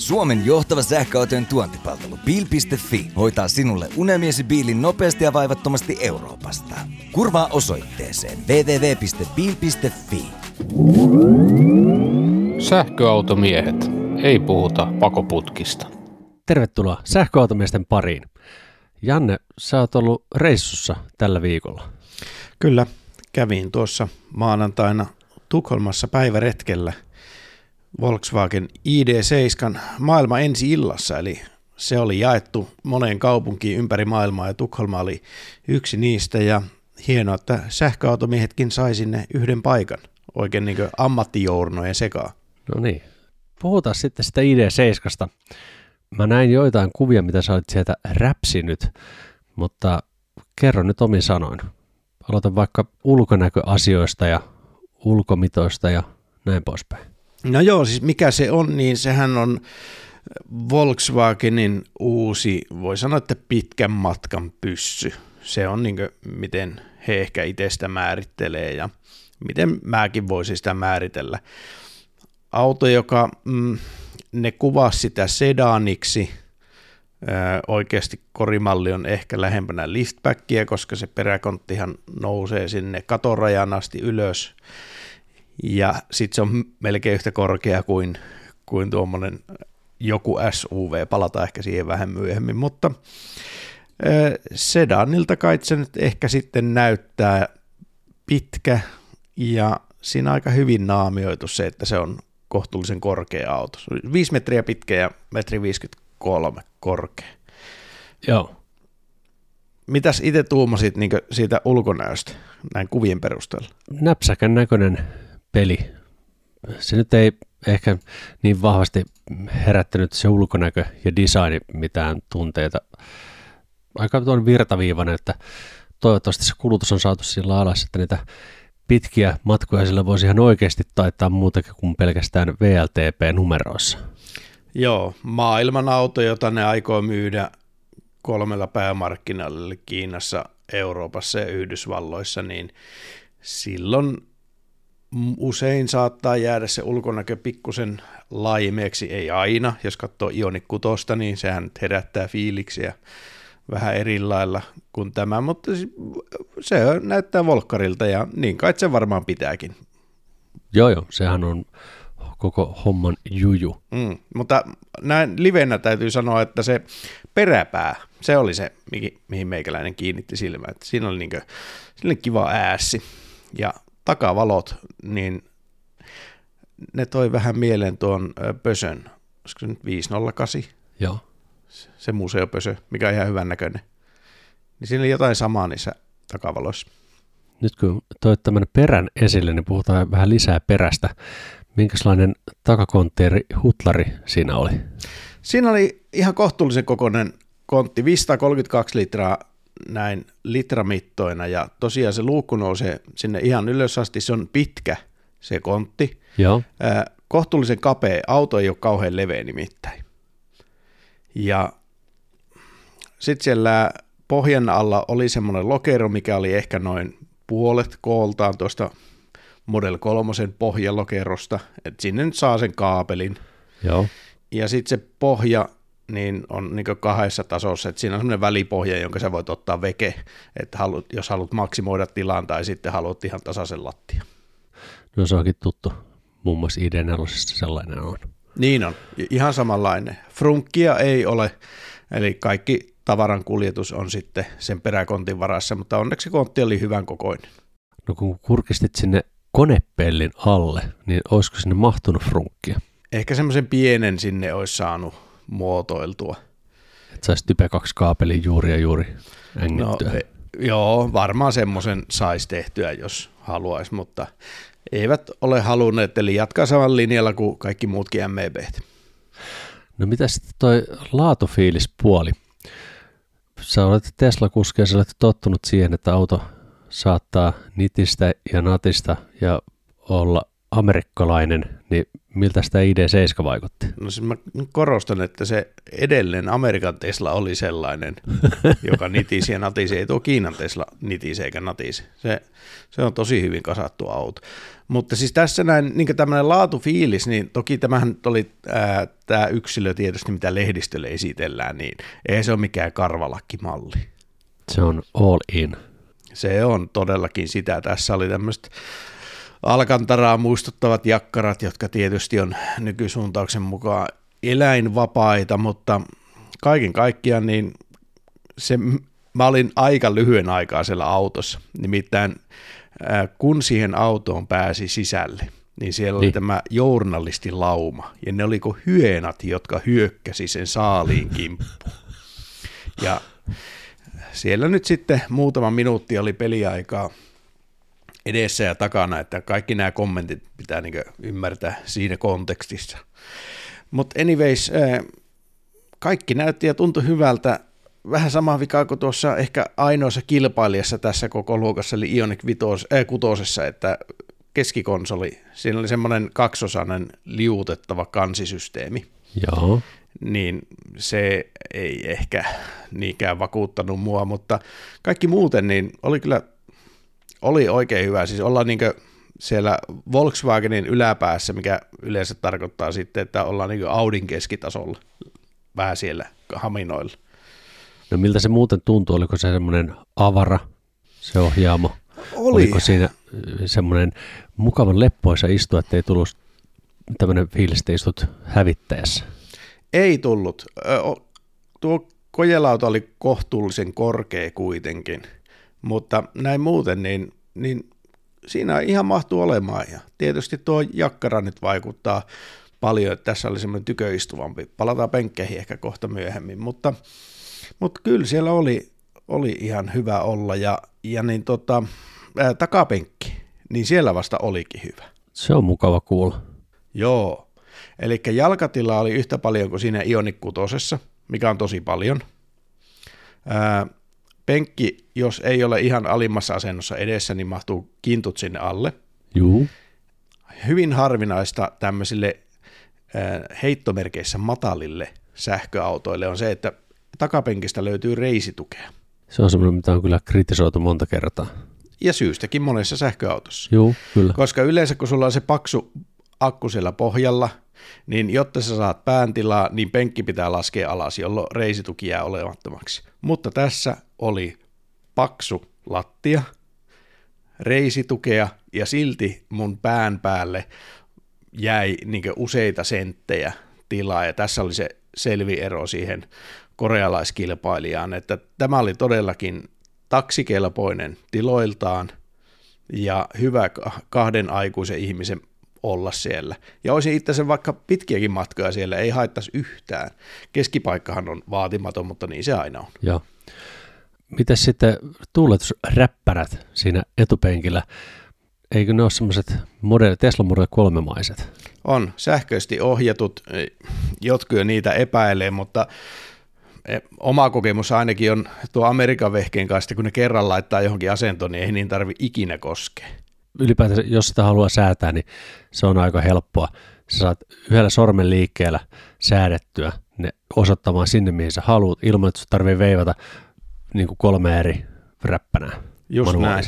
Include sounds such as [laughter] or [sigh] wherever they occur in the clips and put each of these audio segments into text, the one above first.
Suomen johtava sähköautojen tuontipalvelu Bil.fi hoitaa sinulle unelmiesi biilin nopeasti ja vaivattomasti Euroopasta. Kurvaa osoitteeseen www.bil.fi. Sähköautomiehet. Ei puhuta pakoputkista. Tervetuloa sähköautomiesten pariin. Janne, sä oot ollut reissussa tällä viikolla. Kyllä, kävin tuossa maanantaina Tukholmassa päiväretkellä Volkswagen ID7 maailma ensi illassa, eli se oli jaettu moneen kaupunkiin ympäri maailmaa ja Tukholma oli yksi niistä ja hienoa, että sähköautomiehetkin sai sinne yhden paikan oikein niin ammattijournojen sekaan. No niin, puhutaan sitten sitä ID7. Mä näin joitain kuvia, mitä sä olit sieltä räpsinyt, mutta kerro nyt omin sanoin. Aloita vaikka ulkonäköasioista ja ulkomitoista ja näin poispäin. No joo, siis mikä se on, niin sehän on Volkswagenin uusi, voi sanoa, että pitkän matkan pyssy. Se on niin miten he ehkä itse sitä määrittelee ja miten mäkin voisin sitä määritellä. Auto, joka mm, ne kuvasi sitä sedaniksi, oikeasti korimalli on ehkä lähempänä liftbackia, koska se peräkonttihan nousee sinne katorajan asti ylös. Ja sitten se on melkein yhtä korkea kuin, kuin tuommoinen joku SUV, palataan ehkä siihen vähän myöhemmin, mutta sedanilta kai se nyt ehkä sitten näyttää pitkä ja siinä aika hyvin naamioitu se, että se on kohtuullisen korkea auto. 5 metriä pitkä ja metri 53 korkea. Joo. Mitäs itse tuumasit niin siitä ulkonäöstä näin kuvien perusteella? Näpsäkän näköinen peli. Se nyt ei ehkä niin vahvasti herättänyt se ulkonäkö ja design mitään tunteita. Aika tuon virtaviivainen, että toivottavasti se kulutus on saatu sillä alas, että niitä pitkiä matkoja sillä voisi ihan oikeasti taittaa muutakin kuin pelkästään VLTP-numeroissa. Joo, maailman auto, jota ne aikoo myydä kolmella päämarkkinalla Kiinassa, Euroopassa ja Yhdysvalloissa, niin silloin usein saattaa jäädä se ulkonäkö pikkusen laimeeksi, ei aina. Jos katsoo Ioniq 6, niin sehän herättää fiiliksiä vähän eri lailla kuin tämä, mutta se näyttää volkkarilta ja niin kai se varmaan pitääkin. Joo, joo, sehän on koko homman juju. Mm, mutta näin livenä täytyy sanoa, että se peräpää, se oli se, mihin meikäläinen kiinnitti silmään. Että siinä oli niin kuin, siinä oli kiva äässi ja takavalot, niin ne toi vähän mieleen tuon Pösön, olisiko se nyt 508? Joo. Se museopösö, mikä on ihan hyvän näköinen. Niin siinä oli jotain samaa niissä takavaloissa. Nyt kun toit tämän perän esille, niin puhutaan vähän lisää perästä. Minkälainen takakontteeri hutlari siinä oli? Siinä oli ihan kohtuullisen kokoinen kontti, 532 litraa näin litramittoina ja tosiaan se luukku nousee sinne ihan ylös asti, se on pitkä se kontti. Joo. Äh, kohtuullisen kapea, auto ei ole kauhean leveä nimittäin. Ja sitten siellä pohjan alla oli semmoinen lokero, mikä oli ehkä noin puolet kooltaan tuosta Model 3 pohjalokerosta, että sinne nyt saa sen kaapelin. Joo. Ja sitten se pohja niin on niin kahdessa tasossa, että siinä on semmoinen välipohja, jonka sä voit ottaa veke, että haluat, jos haluat maksimoida tilan tai sitten haluat ihan tasaisen lattia. No se onkin tuttu, muun muassa ID4 sellainen on. Niin on, ihan samanlainen. Frunkkia ei ole, eli kaikki tavaran kuljetus on sitten sen peräkontin varassa, mutta onneksi kontti oli hyvän kokoinen. No kun kurkistit sinne konepellin alle, niin olisiko sinne mahtunut frunkkia? Ehkä semmoisen pienen sinne olisi saanut muotoiltua. Että saisi type 2 kaapelin juuri ja juuri ängittyä. No, e, joo, varmaan semmoisen saisi tehtyä, jos haluaisi, mutta eivät ole halunneet, eli jatkaa saman linjalla kuin kaikki muutkin MEB. No mitä sitten toi laatufiilispuoli? Sä olet Tesla-kuski ja sä olet tottunut siihen, että auto saattaa nitistä ja natista ja olla amerikkalainen, niin miltä sitä ID7 vaikutti? No siis mä korostan, että se edelleen Amerikan Tesla oli sellainen, [laughs] joka nitisi ja natisi. Ei tuo Kiinan Tesla nitisi eikä natisi. Se, se on tosi hyvin kasattu auto. Mutta siis tässä näin niin tämmöinen laatufiilis, niin toki tämähän oli ää, tämä yksilö tietysti, mitä lehdistölle esitellään, niin ei se ole mikään karvalakkimalli. Se on all in. Se on todellakin sitä. Tässä oli tämmöiset Alkantaraa muistuttavat jakkarat, jotka tietysti on nykysuuntauksen mukaan eläinvapaita, mutta kaiken kaikkiaan niin se, mä olin aika lyhyen aikaa siellä autossa, nimittäin kun siihen autoon pääsi sisälle, niin siellä oli niin. tämä journalistilauma, ja ne oliko hyönat, jotka hyökkäsi sen saaliin kimppuun. Ja siellä nyt sitten muutama minuutti oli peliaikaa edessä ja takana, että kaikki nämä kommentit pitää niin ymmärtää siinä kontekstissa. Mutta anyways, kaikki näytti ja tuntui hyvältä. Vähän sama vika kuin tuossa ehkä ainoassa kilpailijassa tässä koko luokassa, eli Ionic 5, äh, 6, että keskikonsoli, siinä oli semmoinen kaksosainen liuutettava kansisysteemi. Joo. Niin se ei ehkä niinkään vakuuttanut mua, mutta kaikki muuten niin oli kyllä oli oikein hyvä. Siis ollaan niin siellä Volkswagenin yläpäässä, mikä yleensä tarkoittaa sitten, että ollaan niin Audin keskitasolla vähän siellä haminoilla. No miltä se muuten tuntuu? Oliko se semmoinen avara, se ohjaamo? Oli. Oliko siinä semmoinen mukavan leppoisa istua, että ei tullut tämmöinen fiilis, että istut hävittäjässä? Ei tullut. Tuo kojelauta oli kohtuullisen korkea kuitenkin – mutta näin muuten, niin, niin siinä ihan mahtuu olemaan. Ja tietysti tuo jakkara nyt vaikuttaa paljon, että tässä oli semmoinen tyköistuvampi. Palataan penkkeihin ehkä kohta myöhemmin, mutta, mutta kyllä siellä oli, oli ihan hyvä olla. Ja, ja niin tota, ää, takapenkki, niin siellä vasta olikin hyvä. Se on mukava kuulla. Joo, eli jalkatila oli yhtä paljon kuin siinä Ioniq mikä on tosi paljon. Ää, penkki, jos ei ole ihan alimmassa asennossa edessä, niin mahtuu kintut sinne alle. Juu. Hyvin harvinaista tämmöisille heittomerkeissä matalille sähköautoille on se, että takapenkistä löytyy reisitukea. Se on semmoinen, mitä on kyllä kritisoitu monta kertaa. Ja syystäkin monessa sähköautossa. Joo, kyllä. Koska yleensä kun sulla on se paksu akku siellä pohjalla, niin jotta sä saat pääntilaa, niin penkki pitää laskea alas, jolloin reisituki jää olemattomaksi. Mutta tässä oli paksu lattia, reisitukea ja silti mun pään päälle jäi niin useita senttejä tilaa ja tässä oli se selvi ero siihen korealaiskilpailijaan, että tämä oli todellakin taksikelpoinen tiloiltaan ja hyvä kahden aikuisen ihmisen olla siellä. Ja olisin itse asiassa vaikka pitkiäkin matkoja siellä, ei haittaisi yhtään. Keskipaikkahan on vaatimaton, mutta niin se aina on. Joo. Miten sitten tuuletusräppärät siinä etupenkillä? Eikö ne ole semmoiset model, Tesla Model 3 maiset? On, sähköisesti ohjatut, jotkut jo niitä epäilee, mutta e, oma kokemus ainakin on tuo Amerikan vehkeen kanssa, kun ne kerran laittaa johonkin asentoon, niin ei niin tarvi ikinä koskea. Ylipäätään, jos sitä haluaa säätää, niin se on aika helppoa. Sä saat yhdellä sormen liikkeellä säädettyä ne osoittamaan sinne, mihin sä haluat, ilman että tarvii veivata niin kuin kolme eri räppänää Just näin.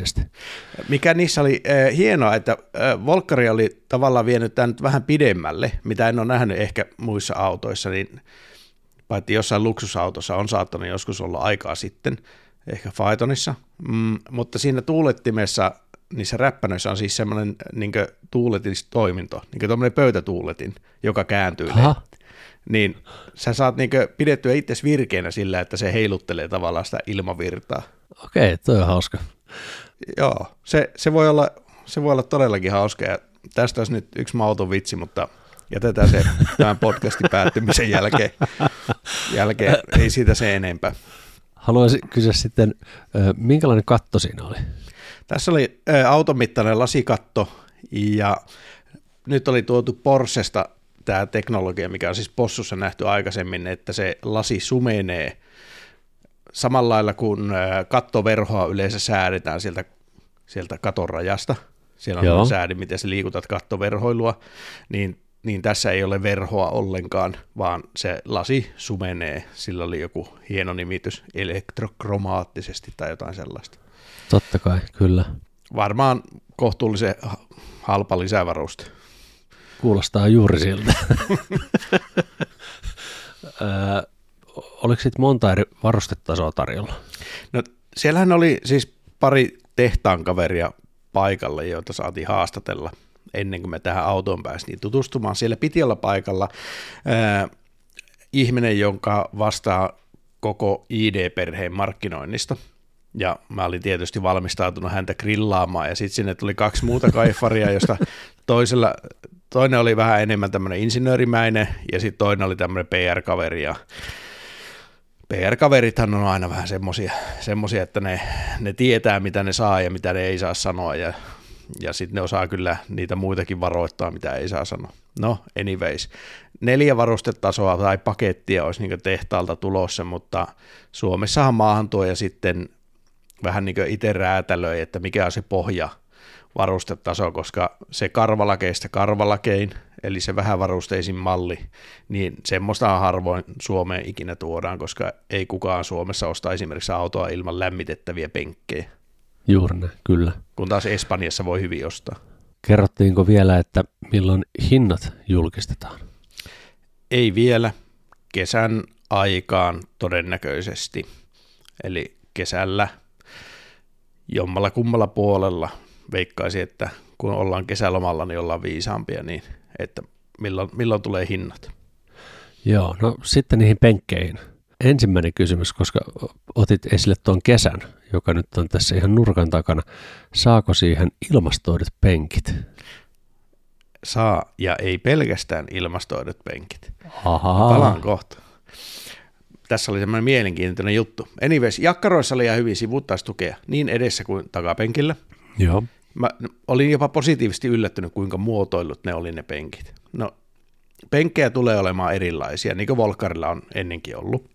Mikä niissä oli äh, hienoa, että äh, Volkari oli tavallaan vienyt tämän vähän pidemmälle, mitä en ole nähnyt ehkä muissa autoissa, niin paitsi jossain luksusautossa on saattanut joskus olla aikaa sitten, ehkä Phaetonissa, mm, mutta siinä tuulettimessa niissä räppänöissä on siis semmoinen niin tuuletistoiminto, niin tuommoinen pöytätuuletin, joka kääntyy. Aha niin sä saat niinku pidettyä itse virkeänä sillä, että se heiluttelee tavallaan sitä ilmavirtaa. Okei, toi on hauska. Joo, se, se, voi olla, se voi olla todellakin hauska ja tästä olisi nyt yksi mauton vitsi, mutta jätetään se [laughs] tämän podcastin päättymisen jälkeen. jälkeen. Ei siitä se enempää. Haluaisin kysyä sitten, minkälainen katto siinä oli? Tässä oli auton mittainen lasikatto ja nyt oli tuotu Porschesta tämä teknologia, mikä on siis possussa nähty aikaisemmin, että se lasi sumenee samalla lailla kuin kattoverhoa yleensä säädetään sieltä, sieltä katon rajasta. siellä on Joo. säädin, miten sä liikutat kattoverhoilua, niin, niin tässä ei ole verhoa ollenkaan, vaan se lasi sumenee. Sillä oli joku hieno nimitys, elektrokromaattisesti tai jotain sellaista. Totta kai, kyllä. Varmaan kohtuullisen ha- halpa lisävaruste. Kuulostaa juuri siltä. [laughs] Oliko sitten monta eri varustetasoa tarjolla? No siellähän oli siis pari tehtaan kaveria paikalla, joita saatiin haastatella ennen kuin me tähän autoon päästiin tutustumaan. Siellä piti olla paikalla ää, ihminen, jonka vastaa koko ID-perheen markkinoinnista. Ja mä olin tietysti valmistautunut häntä grillaamaan, ja sitten sinne tuli kaksi muuta kaifaria, josta toisella, toinen oli vähän enemmän tämmöinen insinöörimäinen, ja sitten toinen oli tämmöinen PR-kaveri, ja PR-kaverithan on aina vähän semmosia, semmosia että ne, ne tietää, mitä ne saa ja mitä ne ei saa sanoa, ja, ja sitten ne osaa kyllä niitä muitakin varoittaa, mitä ei saa sanoa. No, anyways. Neljä varustetasoa tai pakettia olisi niin tehtaalta tulossa, mutta Suomessahan maahantuoja sitten vähän niin itse räätälöi, että mikä on se pohja varustetaso, koska se karvalakeista karvalakein, eli se vähävarusteisin malli, niin semmoista harvoin Suomeen ikinä tuodaan, koska ei kukaan Suomessa osta esimerkiksi autoa ilman lämmitettäviä penkkejä, Juuri näin, kyllä. kun taas Espanjassa voi hyvin ostaa. Kerrottiinko vielä, että milloin hinnat julkistetaan? Ei vielä, kesän aikaan todennäköisesti, eli kesällä jommalla kummalla puolella veikkaisin, että kun ollaan kesälomalla, niin ollaan viisaampia, niin että milloin, milloin tulee hinnat. Joo, no sitten niihin penkkeihin. Ensimmäinen kysymys, koska otit esille tuon kesän, joka nyt on tässä ihan nurkan takana. Saako siihen ilmastoidut penkit? Saa, ja ei pelkästään ilmastoidut penkit. Ahaa. Palaan kohta. Tässä oli semmoinen mielenkiintoinen juttu. Anyways, jakkaroissa oli ihan hyvin sivuttaistukea, niin edessä kuin takapenkillä. Joo. Mä olin jopa positiivisesti yllättynyt, kuinka muotoillut ne oli ne penkit. No, penkkejä tulee olemaan erilaisia, niin kuin Volkarilla on ennenkin ollut.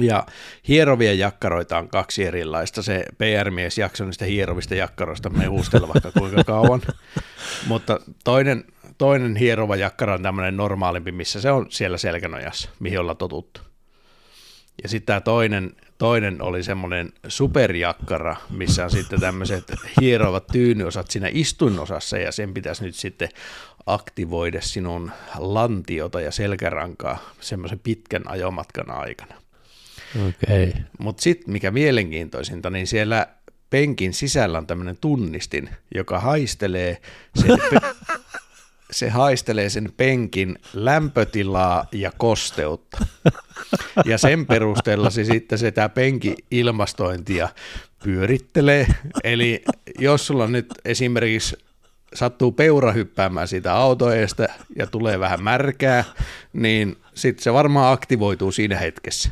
Ja hierovia jakkaroita on kaksi erilaista. Se PR-mies jaksoi niistä hierovista jakkaroista mehustella vaikka kuinka kauan. [laughs] Mutta toinen, toinen hierova jakkara on tämmöinen normaalimpi, missä se on siellä selkänojassa, mihin ollaan totuttu. Ja sitten tämä toinen, toinen oli semmoinen superjakkara, missä on sitten tämmöiset hierovat tyynyosat siinä istuinosassa, ja sen pitäisi nyt sitten aktivoida sinun lantiota ja selkärankaa semmoisen pitkän ajomatkan aikana. Okei. Okay. Mutta sitten mikä mielenkiintoisinta, niin siellä penkin sisällä on tämmöinen tunnistin, joka haistelee sen, pe- [laughs] se haistelee sen penkin lämpötilaa ja kosteutta. Ja sen perusteella se sitten sitä penkin ilmastointia pyörittelee. Eli jos sulla nyt esimerkiksi sattuu peura hyppäämään siitä autoeesta ja tulee vähän märkää, niin sitten se varmaan aktivoituu siinä hetkessä.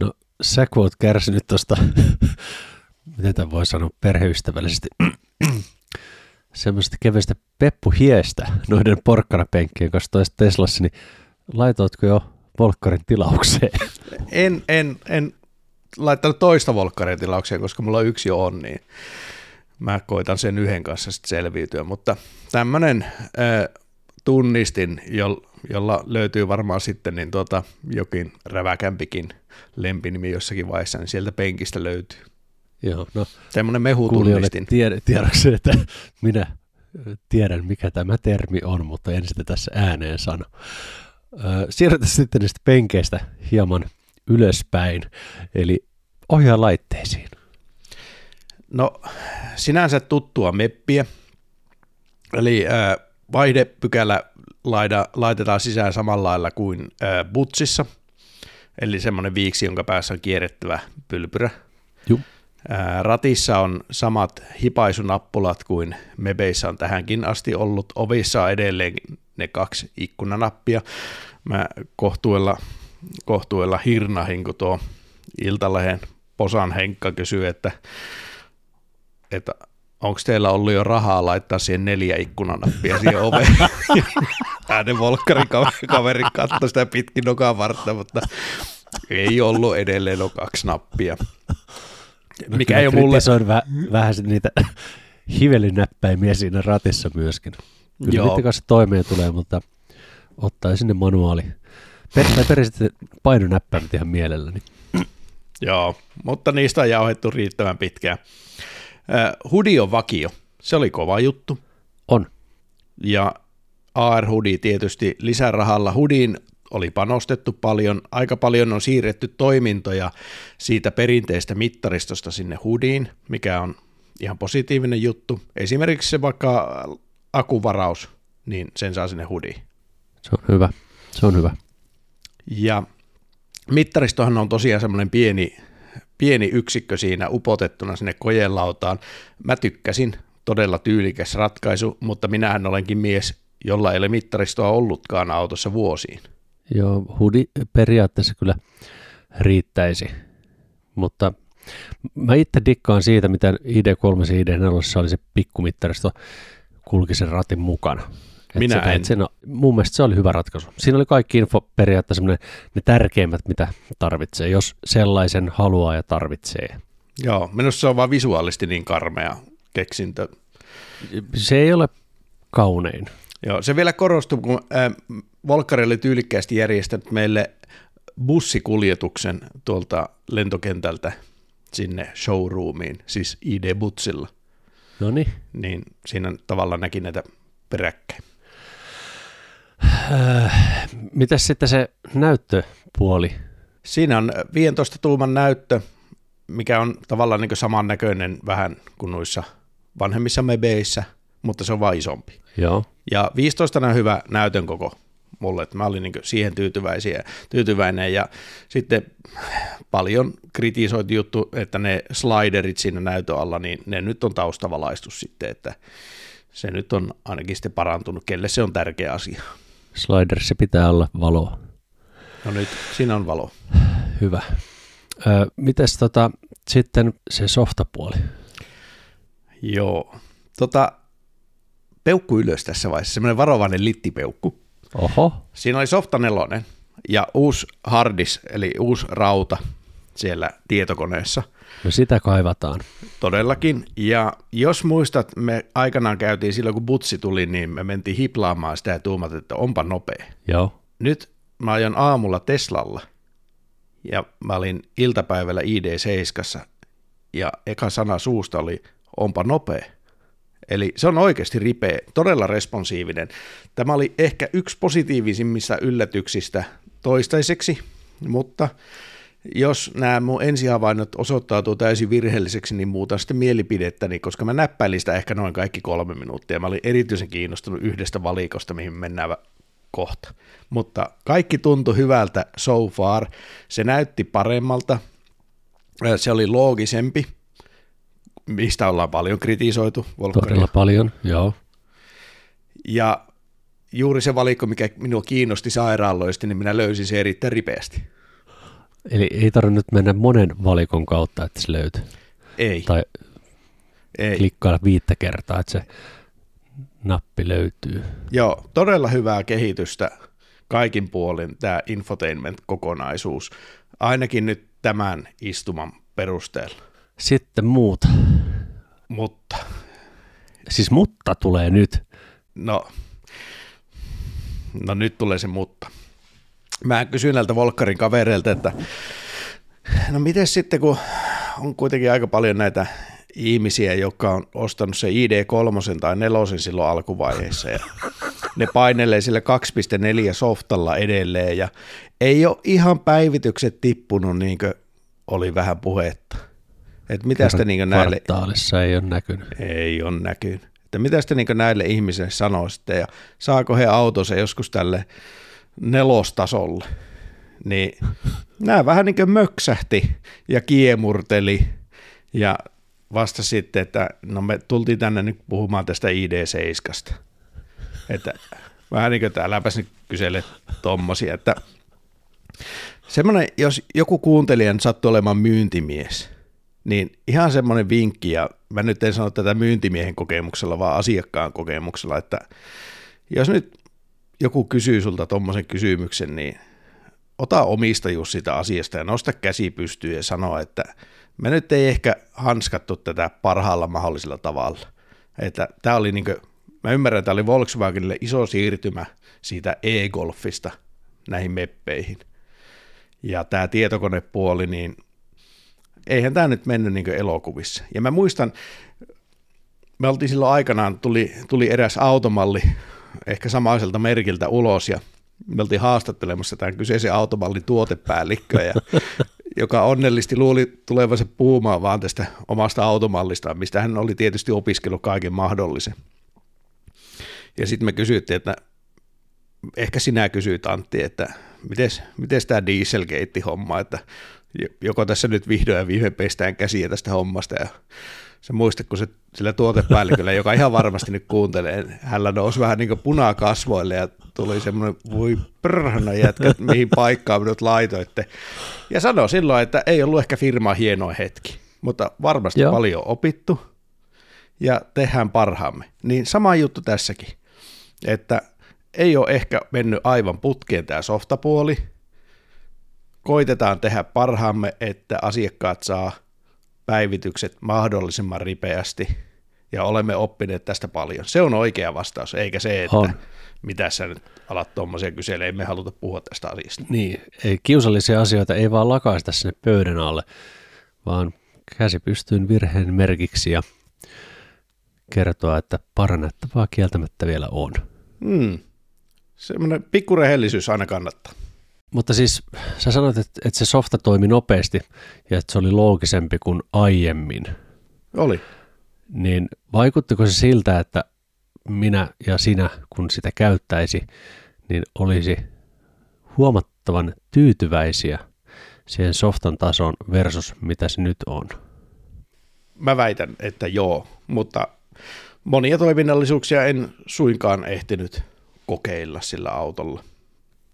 No sä kun oot kärsinyt tuosta, miten tämä voi sanoa perheystävällisesti, semmoista kevyistä peppuhiestä noiden porkkanapenkkien kanssa toista Teslassa, niin laitoitko jo Volkkarin tilaukseen? En, en, en laittanut toista volkkaria tilaukseen, koska mulla yksi jo on, niin mä koitan sen yhden kanssa sitten selviytyä, mutta tämmöinen äh, tunnistin, jo, jolla löytyy varmaan sitten niin tuota, jokin räväkämpikin lempinimi jossakin vaiheessa, niin sieltä penkistä löytyy. Joo, no kuulijoille mehutunnistin. tied- tiedoksi, että minä tiedän, mikä tämä termi on, mutta en sitä tässä ääneen sano. Siirrytään sitten niistä penkeistä hieman ylöspäin, eli ohjaa laitteisiin. No sinänsä tuttua meppiä, eli äh, vaihdepykälä laida, laitetaan sisään samalla lailla kuin äh, butsissa, eli semmoinen viiksi, jonka päässä on kierrettävä pylpyrä. Juu. Ratissa on samat hipaisunappulat kuin mebeissä on tähänkin asti ollut. Ovissa on edelleen ne kaksi ikkunanappia. Mä kohtuella, kohtuella hirnahin, kun tuo Iltalehen Posan Henkka kysyy, että, että onko teillä ollut jo rahaa laittaa siihen neljä ikkunanappia siihen oveen. [laughs] Hänen volkkarin kaveri katsoi sitä pitkin nokan vartta, mutta ei ollut edelleen on kaksi nappia. Mikä Kyllä ei ole mulle... kritisoin vä- vähän sit niitä [laughs] hivelinäppäimiä siinä ratissa myöskin. Kyllä Joo. niiden kanssa toimeen tulee, mutta ottaa sinne manuaali. Per, tai periaatteessa painonäppäimet ihan mielelläni. Joo, mutta niistä on jauhettu riittävän pitkään. Äh, Hudi on vakio. Se oli kova juttu. On. Ja AR Hudi tietysti lisärahalla. Hudiin oli panostettu paljon. Aika paljon on siirretty toimintoja siitä perinteistä mittaristosta sinne Hudiin, mikä on ihan positiivinen juttu. Esimerkiksi se vaikka akuvaraus, niin sen saa sinne Hudiin. Se on hyvä. Se on hyvä. Ja mittaristohan on tosiaan semmoinen pieni, pieni yksikkö siinä upotettuna sinne kojelautaan. Mä tykkäsin, todella tyylikäs ratkaisu, mutta minähän olenkin mies, jolla ei ole mittaristoa ollutkaan autossa vuosiin. Joo, hudi periaatteessa kyllä riittäisi, mutta mä itse dikkaan siitä, miten ID3 ja ID4 oli se pikkumittaristo kulki sen ratin mukana. Et Minä käit en. Sen, mun mielestä se oli hyvä ratkaisu. Siinä oli kaikki info periaatteessa ne tärkeimmät, mitä tarvitsee, jos sellaisen haluaa ja tarvitsee. Joo, minusta se on vaan visuaalisesti niin karmea keksintö. Se ei ole kaunein. Joo, se vielä korostuu, kun äh, Volkari oli tyylikkäästi järjestänyt meille bussikuljetuksen tuolta lentokentältä sinne showroomiin, siis ID-butsilla. No niin. niin siinä tavallaan näki näitä peräkkäin. Mitäs sitten se näyttöpuoli? Siinä on 15 tuuman näyttö, mikä on tavallaan niin samannäköinen vähän kuin noissa vanhemmissa mebeissä, mutta se on vain isompi. Joo. Ja 15 on hyvä näytön koko mulle, että mä olin niin siihen tyytyväisiä, tyytyväinen ja sitten paljon kritisoitu juttu, että ne sliderit siinä näytön alla, niin ne nyt on taustavalaistus sitten, että se nyt on ainakin sitten parantunut, kelle se on tärkeä asia. Sliderissa pitää olla valoa. No nyt siinä on valo. Hyvä. Ö, mites tota, sitten se softapuoli? Joo. Tota, peukku ylös tässä vaiheessa, semmoinen varovainen littipeukku. Oho, Siinä oli softa nelonen ja uusi hardis, eli uusi rauta siellä tietokoneessa. no sitä kaivataan. Todellakin. Ja jos muistat, me aikanaan käytiin silloin, kun butsi tuli, niin me mentiin hiplaamaan sitä ja tuumat, että onpa nopea. Joo. Nyt mä ajan aamulla Teslalla ja mä olin iltapäivällä ID7 ja eka sana suusta oli onpa nopea. Eli se on oikeasti ripeä, todella responsiivinen. Tämä oli ehkä yksi positiivisimmista yllätyksistä toistaiseksi, mutta jos nämä mun ensihavainnot osoittautuu täysin virheelliseksi, niin muutan sitten mielipidettäni, koska mä näppäilin sitä ehkä noin kaikki kolme minuuttia. Mä olin erityisen kiinnostunut yhdestä valikosta, mihin mennään kohta. Mutta kaikki tuntui hyvältä so far. Se näytti paremmalta. Se oli loogisempi, mistä ollaan paljon kritisoitu. Volkkaria. Todella paljon, joo. Ja juuri se valikko, mikä minua kiinnosti sairaaloista, niin minä löysin se erittäin ripeästi. Eli ei tarvinnut mennä monen valikon kautta, että se löytyy. Ei, Tai ei. klikkailla viittä kertaa, että se nappi löytyy. Joo, todella hyvää kehitystä kaikin puolin tämä infotainment-kokonaisuus, ainakin nyt tämän istuman perusteella. Sitten muut. Mutta Siis mutta tulee nyt. No, no nyt tulee se mutta. Mä kysyin näiltä Volkkarin kavereilta, että no miten sitten, kun on kuitenkin aika paljon näitä ihmisiä, jotka on ostanut se ID3 tai 4 silloin alkuvaiheessa ja ne painelee sillä 2.4 softalla edelleen ja ei ole ihan päivitykset tippunut niin kuin oli vähän puhetta. Että mitä sitten niin näille Kvartaalissa ei ole näkynyt. ei ole näkynyt. Että mitä sitten niin näille ihmisille sanoisitte ja saako he autonsa joskus tälle nelostasolle? Niin nämä vähän niin kuin möksähti ja kiemurteli ja vasta sitten, että no me tultiin tänne nyt puhumaan tästä ID7. Että vähän niin kuin, että äläpäs nyt kysele tommosia, että semmoinen, jos joku kuuntelija sattuu olemaan myyntimies, niin ihan semmoinen vinkki, ja mä nyt en sano tätä myyntimiehen kokemuksella, vaan asiakkaan kokemuksella, että jos nyt joku kysyy sulta tommosen kysymyksen, niin ota omistajuus siitä asiasta ja nosta käsi pystyyn ja sano, että me nyt ei ehkä hanskattu tätä parhaalla mahdollisella tavalla. Että tämä oli niin kuin, mä ymmärrän, että tämä oli Volkswagenille iso siirtymä siitä e-golfista näihin meppeihin. Ja tämä tietokonepuoli, niin eihän tämä nyt mennyt niin elokuvissa. Ja mä muistan, me oltiin silloin aikanaan, tuli, tuli eräs automalli ehkä samaiselta merkiltä ulos ja me oltiin haastattelemassa tämän kyseisen automallin tuotepäällikköä, ja, [laughs] joka onnellisesti luuli tulevansa puhumaan vaan tästä omasta automallistaan, mistä hän oli tietysti opiskellut kaiken mahdollisen. Ja sitten me kysyttiin, että ehkä sinä kysyit Antti, että miten tämä Dieselgate-homma, että joko tässä nyt vihdoin ja viime peistään käsiä tästä hommasta ja se muista, kun se sillä tuotepäälliköllä, joka ihan varmasti nyt kuuntelee, hänellä nousi vähän niin kuin punaa kasvoille ja tuli semmoinen, voi prhana jätkä, mihin paikkaan minut laitoitte. Ja sanoi silloin, että ei ollut ehkä firma hieno hetki, mutta varmasti Joo. paljon opittu ja tehdään parhaamme. Niin sama juttu tässäkin, että ei ole ehkä mennyt aivan putkeen tämä softapuoli, koitetaan tehdä parhaamme, että asiakkaat saa päivitykset mahdollisimman ripeästi ja olemme oppineet tästä paljon. Se on oikea vastaus, eikä se, että on. mitä sä nyt alat tuommoisia kyselemään, emme haluta puhua tästä asiasta. Niin, ei, kiusallisia asioita ei vaan lakaista sinne pöydän alle, vaan käsi pystyyn virheen merkiksi ja kertoa, että parannettavaa kieltämättä vielä on. Hmm. Semmoinen pikkurehellisyys aina kannattaa. Mutta siis sä sanoit, että, että se softa toimi nopeasti ja että se oli loogisempi kuin aiemmin. Oli. Niin vaikuttiko se siltä, että minä ja sinä, kun sitä käyttäisi, niin olisi huomattavan tyytyväisiä siihen softan tason versus mitä se nyt on? Mä väitän, että joo, mutta monia toiminnallisuuksia en suinkaan ehtinyt kokeilla sillä autolla.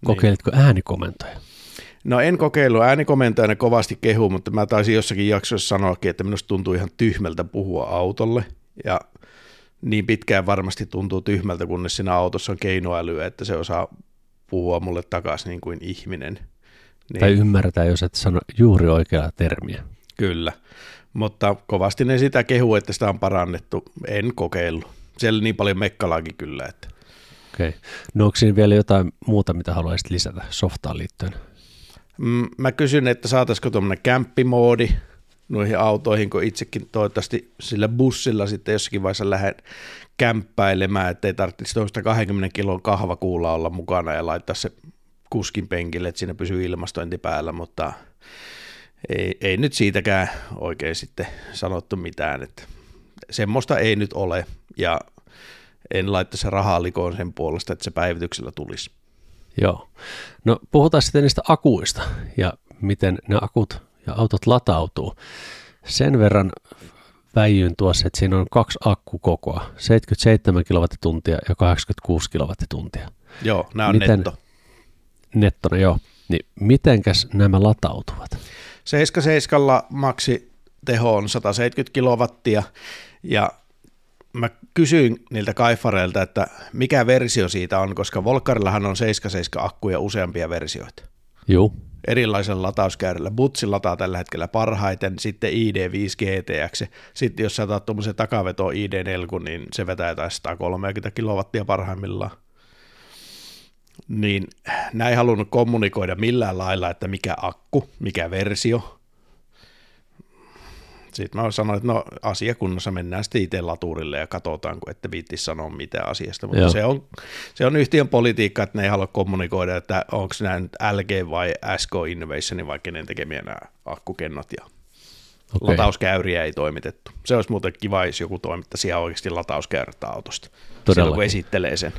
Kokeilitko niin. äänikomentoja? No en kokeillut äänikomentoja, ne kovasti kehu, mutta mä taisin jossakin jaksossa sanoakin, että minusta tuntuu ihan tyhmältä puhua autolle. Ja niin pitkään varmasti tuntuu tyhmältä, kunnes siinä autossa on keinoälyä, että se osaa puhua mulle takaisin niin kuin ihminen. Niin. Tai ymmärretään, jos et sano juuri oikeaa termiä. Kyllä, mutta kovasti ne sitä kehu, että sitä on parannettu. En kokeillut. Siellä niin paljon mekkalaakin kyllä, että Okei. Okay. No onko siinä vielä jotain muuta, mitä haluaisit lisätä softaan liittyen? Mm, mä kysyn, että saataisiko tuommoinen kämppimoodi noihin autoihin, kun itsekin toivottavasti sillä bussilla sitten jossakin vaiheessa lähden kämppäilemään, ettei tarvitsisi tuosta 20 kilon kahvakuulla olla mukana ja laittaa se kuskin penkille, että siinä pysyy ilmastointi päällä, mutta ei, ei nyt siitäkään oikein sitten sanottu mitään, että semmoista ei nyt ole ja en laittaisi rahaa likoon sen puolesta, että se päivityksellä tulisi. Joo. No puhutaan sitten niistä akuista ja miten ne akut ja autot latautuu. Sen verran väijyin tuossa, että siinä on kaksi akkukokoa, 77 kilowattituntia ja 86 kilowattituntia. Joo, nämä on Miten, netto. Nettona, joo. Niin mitenkäs nämä latautuvat? 77 maksi teho on 170 kilowattia ja mä kysyin niiltä kaifareilta, että mikä versio siitä on, koska Volkarillahan on 77 akkuja useampia versioita. Joo. Erilaisella latauskäyrällä. Butsi lataa tällä hetkellä parhaiten, sitten ID5 GTX, sitten jos sä otat tuommoisen takaveto ID4, niin se vetää jotain 130 kilowattia parhaimmillaan. Niin näin halunnut kommunikoida millään lailla, että mikä akku, mikä versio, sitten mä sanoin, että no asiakunnassa mennään sitten itse laturille ja katsotaan, kun ette viitti sanoa mitään asiasta. Mutta se on, se on yhtiön politiikka, että ne ei halua kommunikoida, että onko nämä nyt LG vai SK Innovation vai kenen tekemiä nämä akkukennot ja okay. latauskäyriä ei toimitettu. Se olisi muuten kiva, jos joku toimittaisi ihan oikeasti latauskäyrät autosta, silloin kun esittelee sen.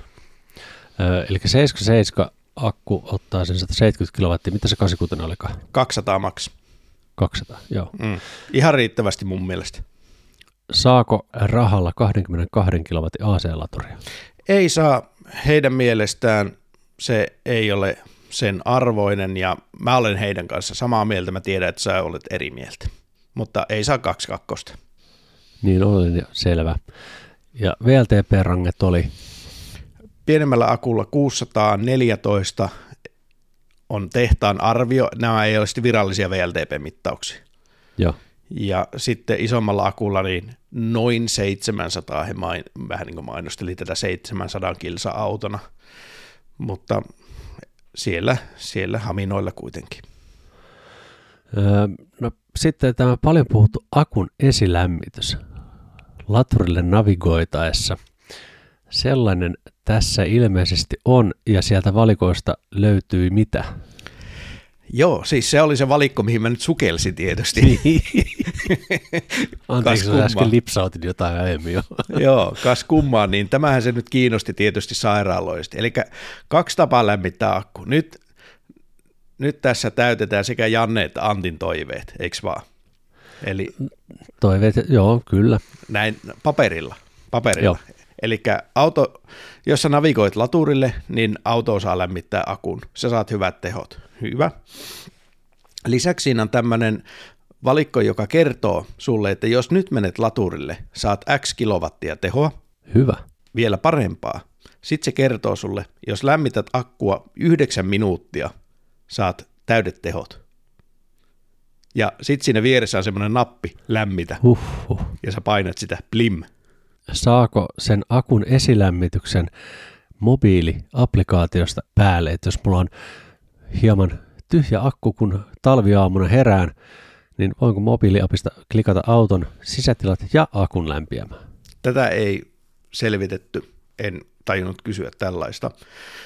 Ö, eli 77 akku ottaa sen 170 kilowattia, mitä se 86 olikaan? 200 maks. 200, joo. Mm. Ihan riittävästi mun mielestä. Saako rahalla 22 kilowatin AC-laturia? Ei saa. Heidän mielestään se ei ole sen arvoinen ja mä olen heidän kanssa samaa mieltä. Mä tiedän, että sä olet eri mieltä, mutta ei saa kaksi kakkosta. Niin olen selvä. Ja VLTP-ranget oli? Pienemmällä akulla 614 on tehtaan arvio, nämä ei ole virallisia VLTP-mittauksia. Joo. Ja sitten isommalla akulla niin noin 700, he main, vähän niin kuin mainosteli tätä 700 kilsa autona, mutta siellä, siellä haminoilla kuitenkin. Öö, no sitten tämä paljon puhuttu akun esilämmitys laturille navigoitaessa. Sellainen tässä ilmeisesti on, ja sieltä valikoista löytyy mitä? Joo, siis se oli se valikko, mihin mä nyt sukelsin tietysti. Niin. [laughs] Anteeksi, äsken lipsautin jotain aiemmin jo. [laughs] Joo, kas kummaa, niin tämähän se nyt kiinnosti tietysti sairaaloista. Eli kaksi tapaa lämmittää akku. Nyt, nyt tässä täytetään sekä Janne että Antin toiveet, eikö vaan? Eli, toiveet, joo, kyllä. Näin paperilla. paperilla. Joo. Eli auto, jos sä navigoit laturille, niin auto osaa lämmittää akun. Sä saat hyvät tehot. Hyvä. Lisäksi siinä on tämmöinen valikko, joka kertoo sulle, että jos nyt menet laturille, saat X kilowattia tehoa. Hyvä. Vielä parempaa. Sitten se kertoo sulle, jos lämmität akkua yhdeksän minuuttia, saat täydet tehot. Ja sitten siinä vieressä on semmoinen nappi, lämmitä. Huhhuh. Ja sä painat sitä, blim, saako sen akun esilämmityksen mobiiliaplikaatiosta päälle, että jos mulla on hieman tyhjä akku, kun talviaamuna herään, niin voinko mobiiliapista klikata auton sisätilat ja akun lämpiämään? Tätä ei selvitetty, en tajunnut kysyä tällaista.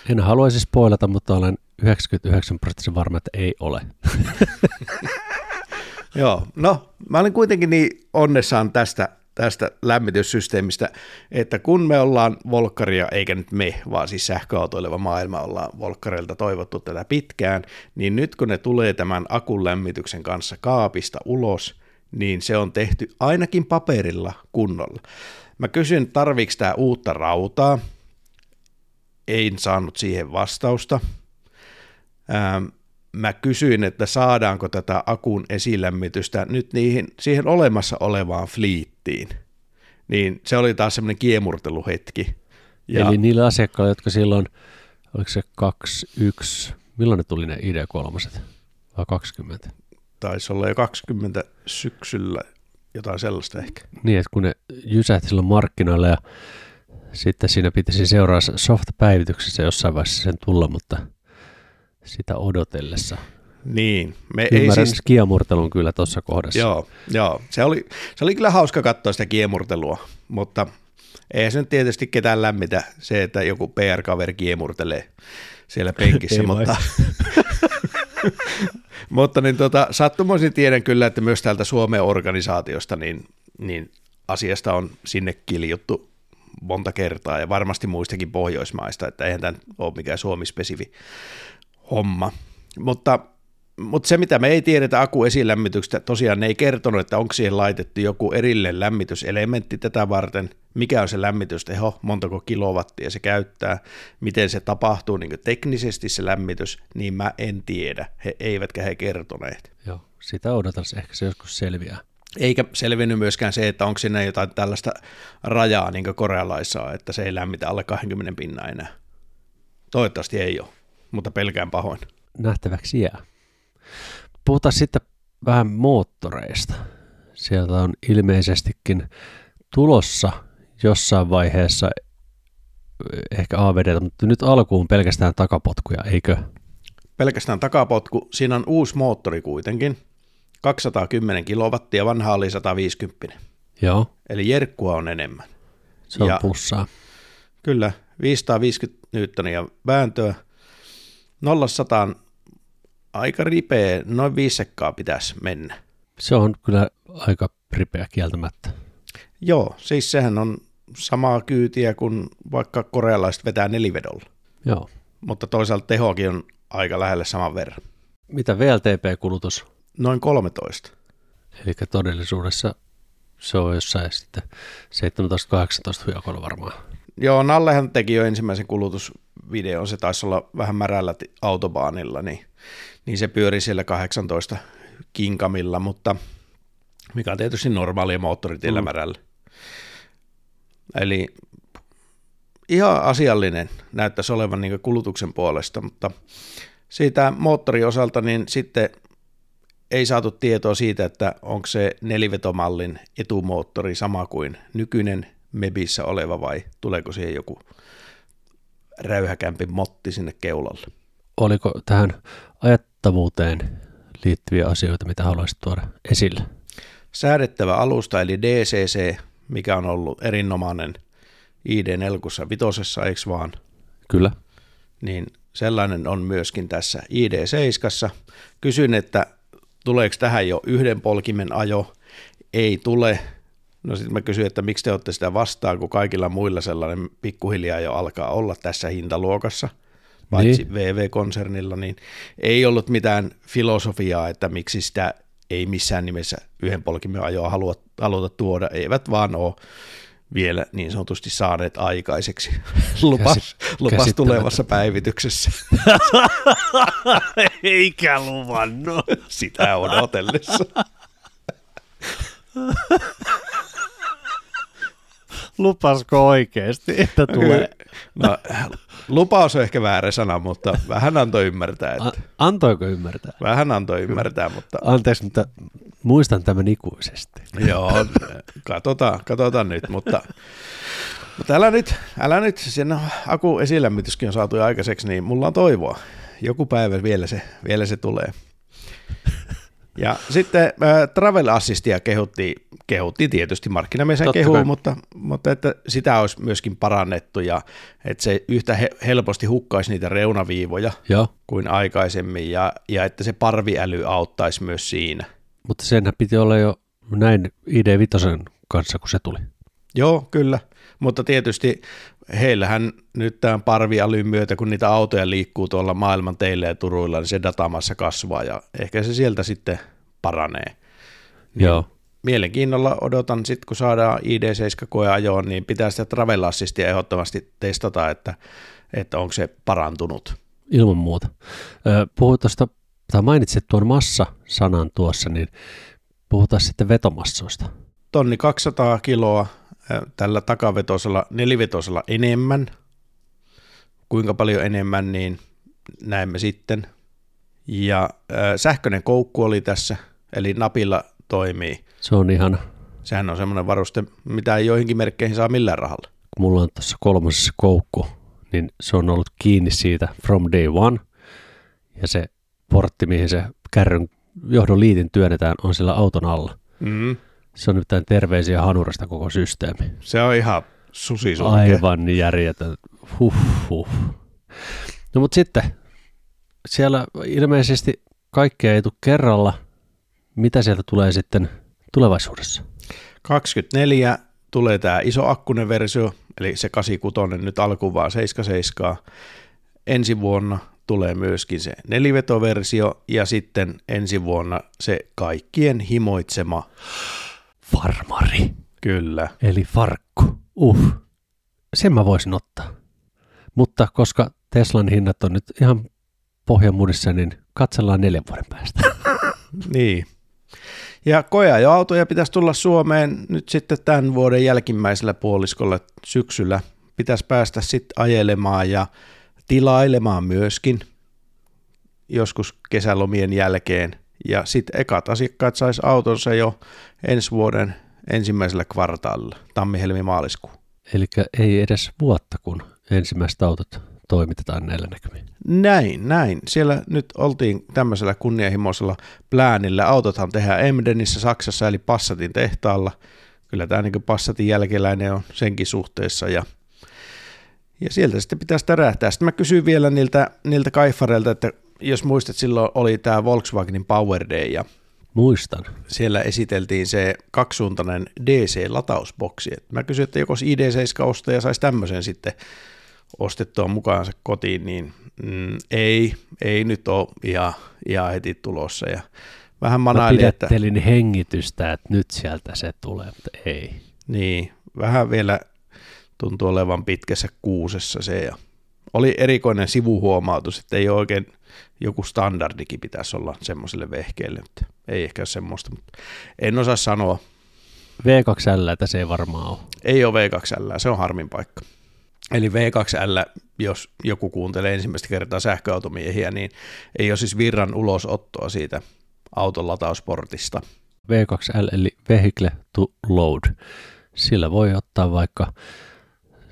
En haluaisi spoilata, mutta olen 99 prosenttisen varma, että ei ole. [laughs] Joo, no mä olin kuitenkin niin onnessaan tästä tästä lämmityssysteemistä, että kun me ollaan volkkaria, eikä nyt me, vaan siis sähköautoileva maailma ollaan volkkareilta toivottu tätä pitkään, niin nyt kun ne tulee tämän akun lämmityksen kanssa kaapista ulos, niin se on tehty ainakin paperilla kunnolla. Mä kysyn, tarviiko tämä uutta rautaa, en saanut siihen vastausta. Ähm, mä kysyin, että saadaanko tätä akun esilämmitystä nyt niihin, siihen olemassa olevaan fliittiin. Niin se oli taas semmoinen kiemurteluhetki. Ja Eli niillä asiakkailla, jotka silloin, oliko se 21, milloin ne tuli ne ID3 vai 20? Taisi olla jo 20 syksyllä, jotain sellaista ehkä. Niin, että kun ne jysähti silloin markkinoille ja sitten siinä pitäisi seuraa soft-päivityksessä jossain vaiheessa sen tulla, mutta – sitä odotellessa. Niin. Me Ymmärrän ei siis... kiemurtelun kyllä tuossa kohdassa. Joo, joo. Se, oli, se oli kyllä hauska katsoa sitä kiemurtelua, mutta ei se nyt tietysti ketään lämmitä se, että joku PR-kaveri kiemurtelee siellä penkissä, [laughs] mutta, [laughs] mutta niin tota, sattumoisin tiedän kyllä, että myös täältä Suomen organisaatiosta niin, niin asiasta on sinne kiljuttu monta kertaa ja varmasti muistakin Pohjoismaista, että eihän tämä ole mikään Suomi-spesifi homma. Mutta, mutta se, mitä me ei tiedetä akuesilämmityksestä, tosiaan ne ei kertonut, että onko siihen laitettu joku erillinen lämmityselementti tätä varten, mikä on se lämmitysteho, montako kilowattia se käyttää, miten se tapahtuu niin teknisesti se lämmitys, niin mä en tiedä, he eivätkä he kertoneet. Joo, sitä odotan, ehkä se joskus selviää. Eikä selvinnyt myöskään se, että onko siinä jotain tällaista rajaa, niin kuin korealaissa että se ei lämmitä alle 20 pinnaa enää. Toivottavasti ei ole mutta pelkään pahoin. Nähtäväksi jää. Puhutaan sitten vähän moottoreista. Sieltä on ilmeisestikin tulossa jossain vaiheessa ehkä AVD, mutta nyt alkuun pelkästään takapotkuja, eikö? Pelkästään takapotku. Siinä on uusi moottori kuitenkin. 210 kilowattia, vanha oli 150. Joo. Eli jerkkua on enemmän. Se on ja pussaa. Kyllä, 550 newtonia vääntöä, 0 aika ripeä, noin viisi sekkaa pitäisi mennä. Se on kyllä aika ripeä kieltämättä. Joo, siis sehän on samaa kyytiä kuin vaikka korealaiset vetää nelivedolla. Joo. Mutta toisaalta tehokin on aika lähelle saman verran. Mitä VLTP-kulutus? Noin 13. Eli todellisuudessa se on jossain sitten 17-18 huijakolla varmaan. Joo, Nallehan teki jo ensimmäisen kulutusvideon, se taisi olla vähän märällä autobaanilla, niin, niin se pyöri siellä 18 kinkamilla, mutta mikä on tietysti normaalia moottoritiellä mm. märällä. Eli ihan asiallinen näyttäisi olevan niin kulutuksen puolesta, mutta siitä moottorin osalta niin sitten ei saatu tietoa siitä, että onko se nelivetomallin etumoottori sama kuin nykyinen Mebissä oleva vai tuleeko siihen joku räyhäkämpi motti sinne keulalle. Oliko tähän ajattavuuteen liittyviä asioita, mitä haluaisit tuoda esille? Säädettävä alusta eli DCC, mikä on ollut erinomainen ID4 vitosessa, eikö vaan? Kyllä. Niin sellainen on myöskin tässä ID7. Kysyn, että tuleeko tähän jo yhden polkimen ajo? Ei tule. No sitten mä kysyin, että miksi te olette sitä vastaan, kun kaikilla muilla sellainen pikkuhiljaa jo alkaa olla tässä hintaluokassa, paitsi niin. VV-konsernilla, niin ei ollut mitään filosofiaa, että miksi sitä ei missään nimessä yhden polkimen ajoa halua, haluta tuoda, eivät vaan ole vielä niin sanotusti saaneet aikaiseksi. [laughs] Lupas, lupas tulevassa päivityksessä. [laughs] Eikä luvannut. Sitä odotellessa. [laughs] Lupasko oikeasti, että tulee? No, lupaus on ehkä väärä sana, mutta vähän antoi ymmärtää. Että... A- antoiko ymmärtää? Vähän antoi ymmärtää, mutta... Anteeksi, mutta muistan tämän ikuisesti. Joo, katsotaan, katsotaan nyt, mutta, mutta älä nyt, älä nyt, sen aku esilämmityskin on saatu aikaiseksi, niin mulla on toivoa. Joku päivä vielä se, vielä se tulee. Ja sitten äh, Travel Assistia kehutti, kehutti tietysti, markkinamiesen kehu, mutta, mutta että sitä olisi myöskin parannettu ja että se yhtä he, helposti hukkaisi niitä reunaviivoja Joo. kuin aikaisemmin ja, ja että se parviäly auttaisi myös siinä. Mutta senhän piti olla jo näin ID5 kanssa, kun se tuli. Joo, kyllä. Mutta tietysti heillähän nyt tämän parviälyn myötä, kun niitä autoja liikkuu tuolla maailman teille ja turuilla, niin se datamassa kasvaa ja ehkä se sieltä sitten paranee. Niin Joo. Mielenkiinnolla odotan sitten, kun saadaan ID7 koeajoon, niin pitää sitä Travel Assistia ehdottomasti testata, että, että onko se parantunut. Ilman muuta. Puhuit tuosta, tai mainitsit tuon massa-sanan tuossa, niin puhutaan sitten vetomassoista. Tonni 200 kiloa tällä takavetosella, nelivetosella enemmän. Kuinka paljon enemmän, niin näemme sitten. Ja äh, sähköinen koukku oli tässä, eli napilla toimii. Se on ihan... Sehän on semmoinen varuste, mitä ei joihinkin merkkeihin saa millään rahalla. Kun mulla on tuossa kolmosessa koukku, niin se on ollut kiinni siitä from day one. Ja se portti, mihin se kärryn johdon liitin työnnetään, on sillä auton alla. Mm. Se on nyt tämän terveisiä hanurasta koko systeemi. Se on ihan susisulke. Aivan järjetön. Huh, huh. No mutta sitten, siellä ilmeisesti kaikkea ei tule kerralla. Mitä sieltä tulee sitten tulevaisuudessa? 24 tulee tämä iso akkunen versio, eli se 86 nyt alkuun vaan 77. Ensi vuonna tulee myöskin se nelivetoversio ja sitten ensi vuonna se kaikkien himoitsema Farmari. Kyllä. Eli farkku. Uh. Sen mä voisin ottaa. Mutta koska Teslan hinnat on nyt ihan pohjamudissa, niin katsellaan neljän vuoden päästä. [laughs] niin. Ja koeajoautoja pitäisi tulla Suomeen nyt sitten tämän vuoden jälkimmäisellä puoliskolla syksyllä. Pitäisi päästä sitten ajelemaan ja tilailemaan myöskin joskus kesälomien jälkeen. Ja sitten ekat asiakkaat sais autonsa jo ensi vuoden ensimmäisellä kvartaalilla, tammi-helmi-maaliskuu. Eli ei edes vuotta, kun ensimmäiset autot toimitetaan näillä näkymin. Näin, näin. Siellä nyt oltiin tämmöisellä kunnianhimoisella pläänillä. Autothan tehdään Emdenissä Saksassa, eli Passatin tehtaalla. Kyllä tämä niin Passatin jälkeläinen on senkin suhteessa. Ja, ja sieltä sitten pitäisi tärähtää. Sitten mä kysyin vielä niiltä, niiltä kaifareilta, että jos muistat, silloin oli tämä Volkswagenin Power Day ja Muistan. siellä esiteltiin se kaksisuuntainen DC-latausboksi. Et mä kysyin, että joko ID7-ostaja saisi tämmöisen sitten ostettua mukaansa kotiin, niin mm, ei, ei nyt ole ihan, ihan heti tulossa. Ja vähän Mä manaili, että pidättelin hengitystä, että nyt sieltä se tulee, mutta ei. niin, vähän vielä tuntuu olevan pitkässä kuusessa se. Ja oli erikoinen sivuhuomautus, että ei oikein joku standardikin pitäisi olla semmoiselle vehkeelle, mutta ei ehkä semmoista, mutta en osaa sanoa. V2L se ei varmaan ole. Ei ole V2L, se on harmin paikka. Eli V2L, jos joku kuuntelee ensimmäistä kertaa sähköautomiehiä, niin ei ole siis virran ulosottoa siitä auton latausportista. V2L eli Vehicle to Load. Sillä voi ottaa vaikka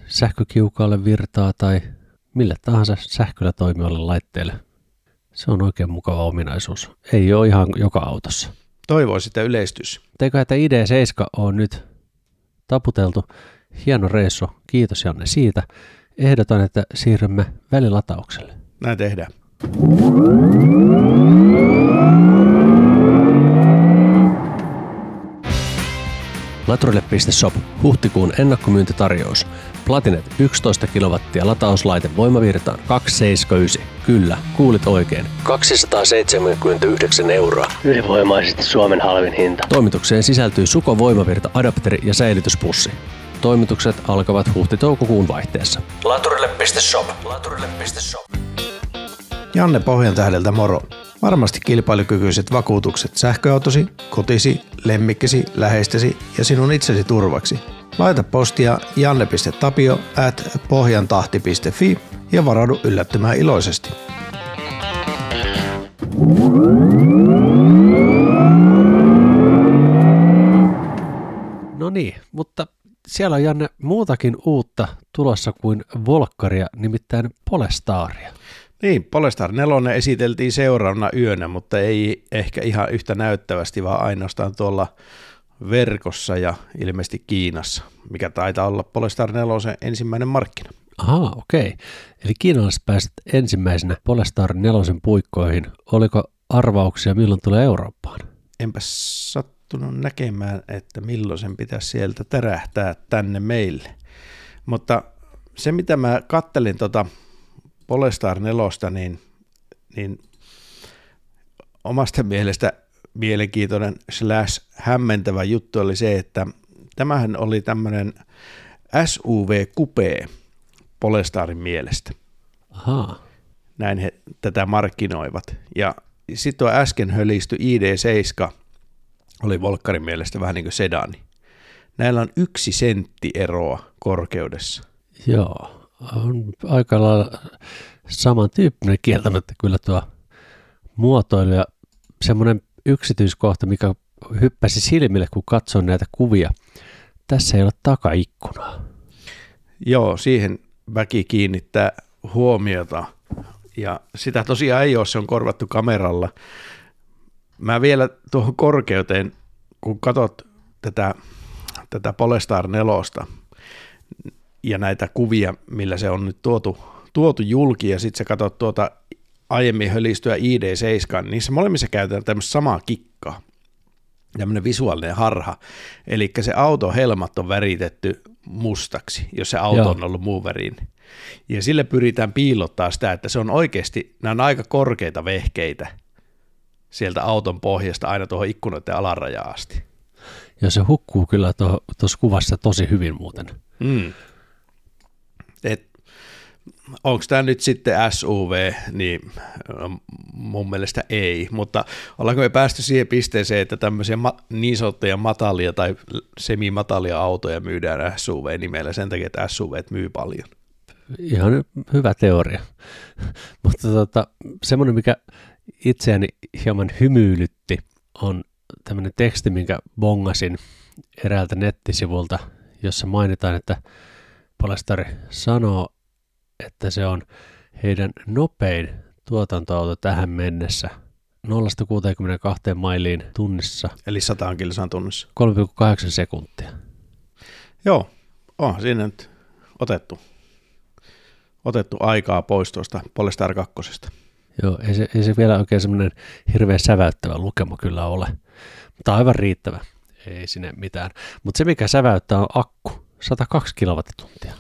sähkökiukaalle virtaa tai mille tahansa sähköllä toimivalle laitteelle. Se on oikein mukava ominaisuus. Ei ole ihan joka autossa. Toivoisi, että yleistys. Teikö, että ID7 on nyt taputeltu. Hieno reissu. Kiitos Janne siitä. Ehdotan, että siirrymme välilataukselle. Näin tehdään. Laturille.shop huhtikuun ennakkomyyntitarjous. Platinet 11 kW latauslaite voimavirtaan 279. Kyllä, kuulit oikein. 279 euroa. Ylivoimaisesti Suomen halvin hinta. Toimitukseen sisältyy Suko voimavirta adapteri ja säilytyspussi. Toimitukset alkavat huhti-toukokuun vaihteessa. Laturille.shop. Laturille.shop. Janne Pohjantähdeltä moro. Varmasti kilpailukykyiset vakuutukset sähköautosi, kotisi, lemmikkisi, läheistesi ja sinun itsesi turvaksi. Laita postia janne.tapio at pohjantahti.fi ja varaudu yllättymään iloisesti. No niin, mutta siellä on Janne muutakin uutta tulossa kuin Volkkaria, nimittäin Polestaria. Niin, Polestar 4 esiteltiin seuraavana yönä, mutta ei ehkä ihan yhtä näyttävästi, vaan ainoastaan tuolla verkossa ja ilmeisesti Kiinassa, mikä taitaa olla Polestar 4 ensimmäinen markkina. Ahaa, okei. Eli kiinalaiset pääset ensimmäisenä Polestar 4 puikkoihin. Oliko arvauksia, milloin tulee Eurooppaan? Enpä sattunut näkemään, että milloin sen pitäisi sieltä tärähtää tänne meille. Mutta se, mitä mä kattelin tota Polestar 4, niin, niin omasta mielestä mielenkiintoinen slash hämmentävä juttu oli se, että tämähän oli tämmöinen SUV Coupe Polestarin mielestä. Ahaa. Näin he tätä markkinoivat. Ja sitten tuo äsken hölisty ID7 oli Volkkarin mielestä vähän niin kuin sedani. Näillä on yksi sentti eroa korkeudessa. Joo, on aika lailla samantyyppinen kieltämättä kyllä tuo muotoilu ja semmoinen yksityiskohta, mikä hyppäsi silmille, kun katsoin näitä kuvia. Tässä ei ole takaikkunaa. Joo, siihen väki kiinnittää huomiota. Ja sitä tosiaan ei ole, se on korvattu kameralla. Mä vielä tuohon korkeuteen, kun katsot tätä, tätä Polestar 4 ja näitä kuvia, millä se on nyt tuotu, tuotu julki, ja sitten sä katsot tuota aiemmin hölistyä ID7, niin niissä molemmissa käytetään tämmöistä samaa kikkaa. Tämmöinen visuaalinen harha. Eli se auto helmat on väritetty mustaksi, jos se auto Joo. on ollut muun värin. Ja sille pyritään piilottaa sitä, että se on oikeasti, nämä on aika korkeita vehkeitä sieltä auton pohjasta aina tuohon ikkunoiden alarajaan asti. Ja se hukkuu kyllä tuossa kuvassa tosi hyvin muuten. Mm. Onko tämä nyt sitten SUV, niin mun mielestä ei, mutta ollaanko me päästy siihen pisteeseen, että tämmöisiä ma- niin sanottuja matalia tai semimatalia autoja myydään SUV-nimellä sen takia, että SUV myy paljon? Ihan hyvä teoria. [laughs] mutta tota, semmoinen, mikä itseäni hieman hymyilytti, on tämmöinen teksti, minkä bongasin eräältä nettisivulta, jossa mainitaan, että Polestari sanoo, että se on heidän nopein tuotantoauto tähän mennessä 0-62 mailiin tunnissa Eli 100 kilsaan tunnissa. 3,8 sekuntia. Joo, on siinä nyt otettu, otettu aikaa pois tuosta Polestar 2. Joo, ei se, ei se vielä oikein semmoinen hirveän säväyttävä lukema kyllä ole, mutta aivan riittävä. Ei sinne mitään. Mutta se, mikä säväyttää, on akku. 102 kilowattituntia.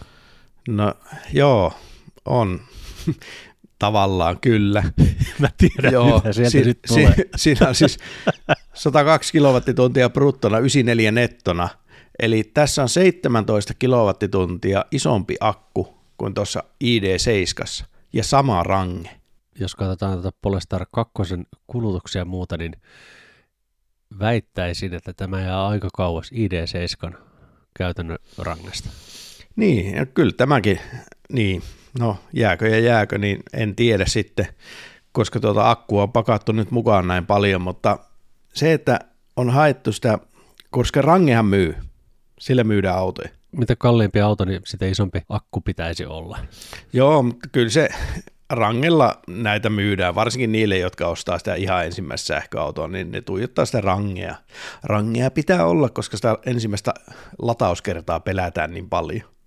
No joo, on. [laughs] Tavallaan kyllä. [laughs] Mä tiedän, Joo, mitä sieltä si- nyt tulee. si- [laughs] siinä on siis 102 kilowattituntia bruttona, 94 nettona. Eli tässä on 17 kilowattituntia isompi akku kuin tuossa ID7 ja sama range. Jos katsotaan tätä Polestar 2 kulutuksia ja muuta, niin väittäisin, että tämä jää aika kauas ID7 käytännön rangesta. Niin, ja kyllä tämäkin, niin, no jääkö ja jääkö, niin en tiedä sitten, koska tuota akkua on pakattu nyt mukaan näin paljon, mutta se, että on haettu sitä, koska rangehan myy, sillä myydään autoja. Mitä kalliimpi auto, niin sitä isompi akku pitäisi olla. Joo, mutta kyllä se rangella näitä myydään, varsinkin niille, jotka ostaa sitä ihan ensimmäistä sähköautoa, niin ne tuijottaa sitä rangea. Rangea pitää olla, koska sitä ensimmäistä latauskertaa pelätään niin paljon,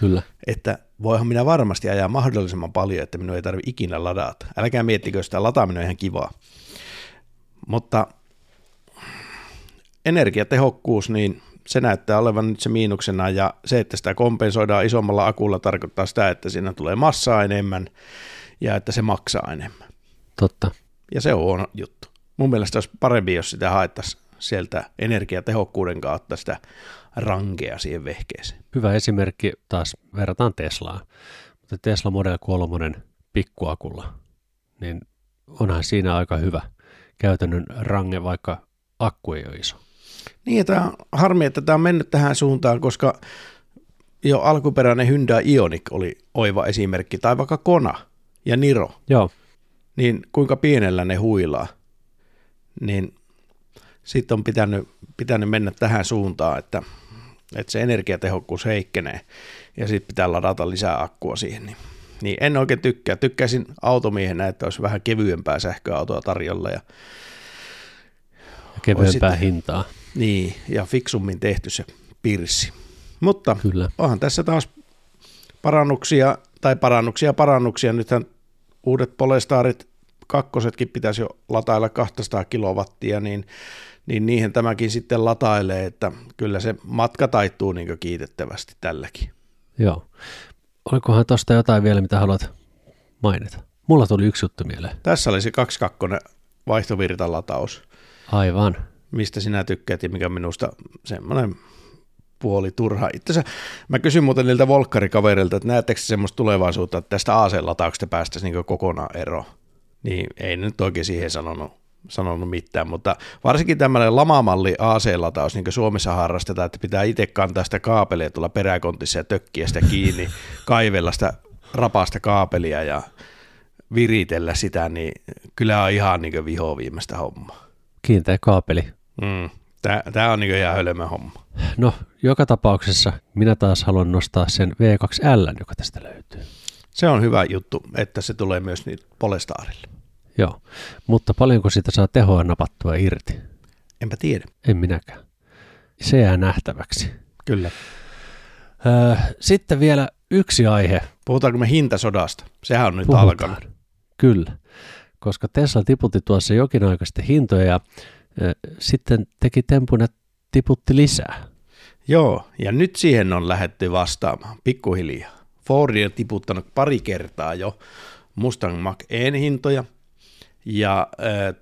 Kyllä. että voihan minä varmasti ajaa mahdollisimman paljon, että minun ei tarvitse ikinä ladata. Älkää miettikö, sitä lataaminen on ihan kivaa. Mutta energiatehokkuus, niin se näyttää olevan nyt se miinuksena, ja se, että sitä kompensoidaan isommalla akulla, tarkoittaa sitä, että siinä tulee massaa enemmän, ja että se maksaa enemmän. Totta. Ja se on huono juttu. Mun mielestä olisi parempi, jos sitä haettaisiin sieltä energiatehokkuuden kautta sitä rankea siihen vehkeeseen. Hyvä esimerkki taas verrataan Teslaa. Mutta Tesla Model 3 pikkuakulla, niin onhan siinä aika hyvä käytännön range, vaikka akku ei ole iso. Niin, tämä on harmi, että tämä on mennyt tähän suuntaan, koska jo alkuperäinen Hyundai Ioniq oli oiva esimerkki, tai vaikka Kona ja Niro, Joo, niin kuinka pienellä ne huilaa, niin sitten on pitänyt, pitänyt mennä tähän suuntaan, että, että se energiatehokkuus heikkenee ja sitten pitää ladata lisää akkua siihen. Niin, niin en oikein tykkää. Tykkäisin automiehenä, että olisi vähän kevyempää sähköautoa tarjolla ja, ja kevyempää sitten- hintaa. niin, ja fiksummin tehty se pirssi. Mutta Kyllä. onhan tässä taas parannuksia, tai parannuksia, parannuksia. Nythän uudet Polestarit kakkosetkin pitäisi jo latailla 200 kilowattia, niin, niin niihin tämäkin sitten latailee, että kyllä se matka taittuu niin kiitettävästi tälläkin. Joo. Olikohan tuosta jotain vielä, mitä haluat mainita? Mulla tuli yksi juttu mieleen. Tässä oli se 22 vaihtovirtalataus, Aivan. mistä sinä tykkäät ja mikä minusta semmoinen puoli turha. Itse asiassa mä kysyn muuten niiltä volkkarikaverilta, että näettekö semmoista tulevaisuutta, että tästä AC-latauksesta päästäisiin niin kokonaan eroon. Niin ei nyt oikein siihen sanonut, sanonut mitään, mutta varsinkin tämmöinen lamamalli AC-lataus, niin kuin Suomessa harrastetaan, että pitää itse kantaa sitä kaapelia tuolla peräkontissa ja tökkiä sitä kiinni, [laughs] kaivella sitä rapasta kaapelia ja viritellä sitä, niin kyllä on ihan niin vihoa viimeistä hommaa. Kiinteä kaapeli. Mm. Tämä on niin ihan hölmö homma. No, joka tapauksessa minä taas haluan nostaa sen V2L, joka tästä löytyy. Se on hyvä juttu, että se tulee myös niitä Polestarille. Joo, mutta paljonko siitä saa tehoa napattua irti? Enpä tiedä. En minäkään. Se jää nähtäväksi. Kyllä. Öö, sitten vielä yksi aihe. Puhutaanko me hintasodasta? Sehän on nyt Puhutaan. alkanut. Kyllä, koska Tesla tiputti tuossa jokin aika sitten hintoja ja ö, sitten teki tempun, että tiputti lisää. Joo, ja nyt siihen on lähetty vastaamaan pikkuhiljaa. Ford on tiputtanut pari kertaa jo Mustang Mach-En hintoja, ja